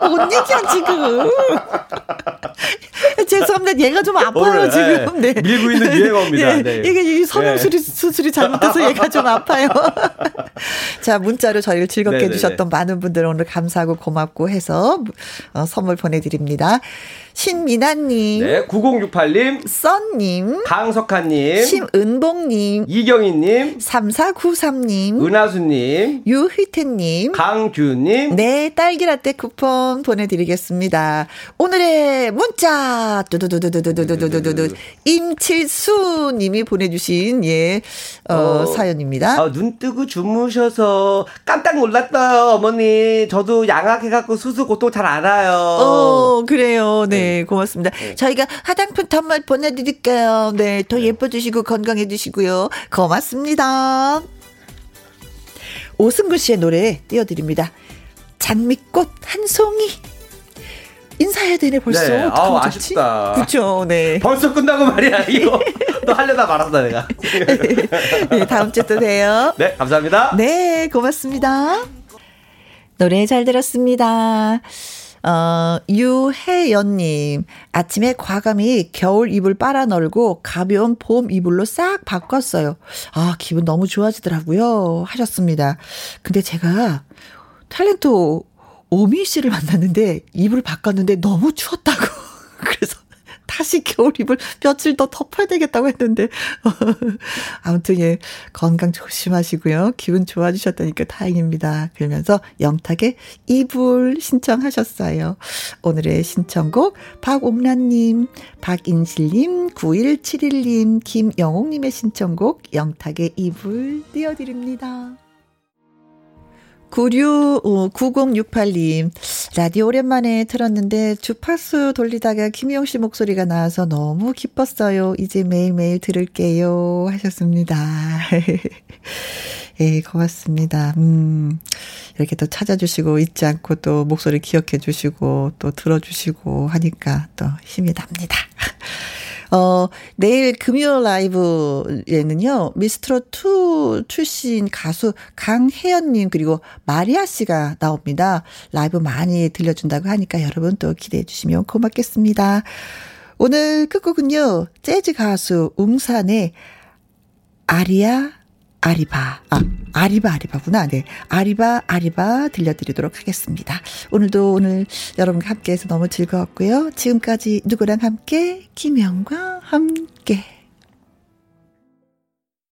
뭔 얘기야 지금? 죄송합니다. 얘가 좀 아파요 오늘, 지금. 네. 밀고 있는 유행어입니다. 네. 네. 이게 이 성형술이 네. 수술이 잘못돼서 얘가 좀 아파요. 자 문자로 저희를 즐겁게 네네네. 해주셨던 많은 분들 오늘 감사하고 고맙고 해서 어, 선물 보내드립니다. 신미나님. 네, 9068님. 썬님. 강석하님. 심은봉님. 이경희님. 3493님. 은하수님. 유희태님. 강규님. 네, 딸기라떼 쿠폰 보내드리겠습니다. 오늘의 문자. 두두두두두두두두두두. 임칠수님이 보내주신, 예, 어, 어, 사연입니다. 어, 눈 뜨고 주무셔서 깜짝 놀랐어요, 어머니. 저도 양악해갖고 수수 고통 잘 알아요. 어, 그래요. 네. 네, 고맙습니다. 네. 저희가 화장품 선물 보내드릴게요. 네, 더 네. 예뻐지시고 건강해지시고요. 고맙습니다. 오승근 씨의 노래 띄워드립니다. 장미꽃 한 송이. 인사해야 되네 벌써. 네. 아 아쉽다. 그렇죠. 네. 벌써 끝나고 말이야 이거. 또 하려다 말았다 내가. 네, 다음 주또 봬요. 네, 감사합니다. 네, 고맙습니다. 노래 잘 들었습니다. 어, 유혜연님, 아침에 과감히 겨울 이불 빨아 널고 가벼운 봄 이불로 싹 바꿨어요. 아, 기분 너무 좋아지더라고요. 하셨습니다. 근데 제가 탤런트 오미 씨를 만났는데 이불을 바꿨는데 너무 추웠다고. 그래서 다시 겨울입을 며칠 더 덮어야 되겠다고 했는데. 아무튼 예, 건강 조심하시고요. 기분 좋아지셨다니까 다행입니다. 그러면서 영탁의 이불 신청하셨어요. 오늘의 신청곡 박옥란님, 박인실님, 9171님, 김영옥님의 신청곡 영탁의 이불 띄워드립니다. 96, 9068님, 라디오 오랜만에 들었는데 주파수 돌리다가 김영 씨 목소리가 나와서 너무 기뻤어요. 이제 매일매일 들을게요. 하셨습니다. 예, 고맙습니다. 음, 이렇게 또 찾아주시고, 잊지 않고 또 목소리 기억해 주시고, 또 들어주시고 하니까 또 힘이 납니다. 어, 내일 금요 라이브에는요, 미스트롯2 출신 가수 강혜연님, 그리고 마리아 씨가 나옵니다. 라이브 많이 들려준다고 하니까 여러분 또 기대해 주시면 고맙겠습니다. 오늘 끝곡은요, 재즈 가수 웅산의 아리아 아리바. 아, 아리바, 아리바구나. 네. 아리바, 아리바 들려드리도록 하겠습니다. 오늘도 오늘 여러분과 함께 해서 너무 즐거웠고요. 지금까지 누구랑 함께, 김영과 함께.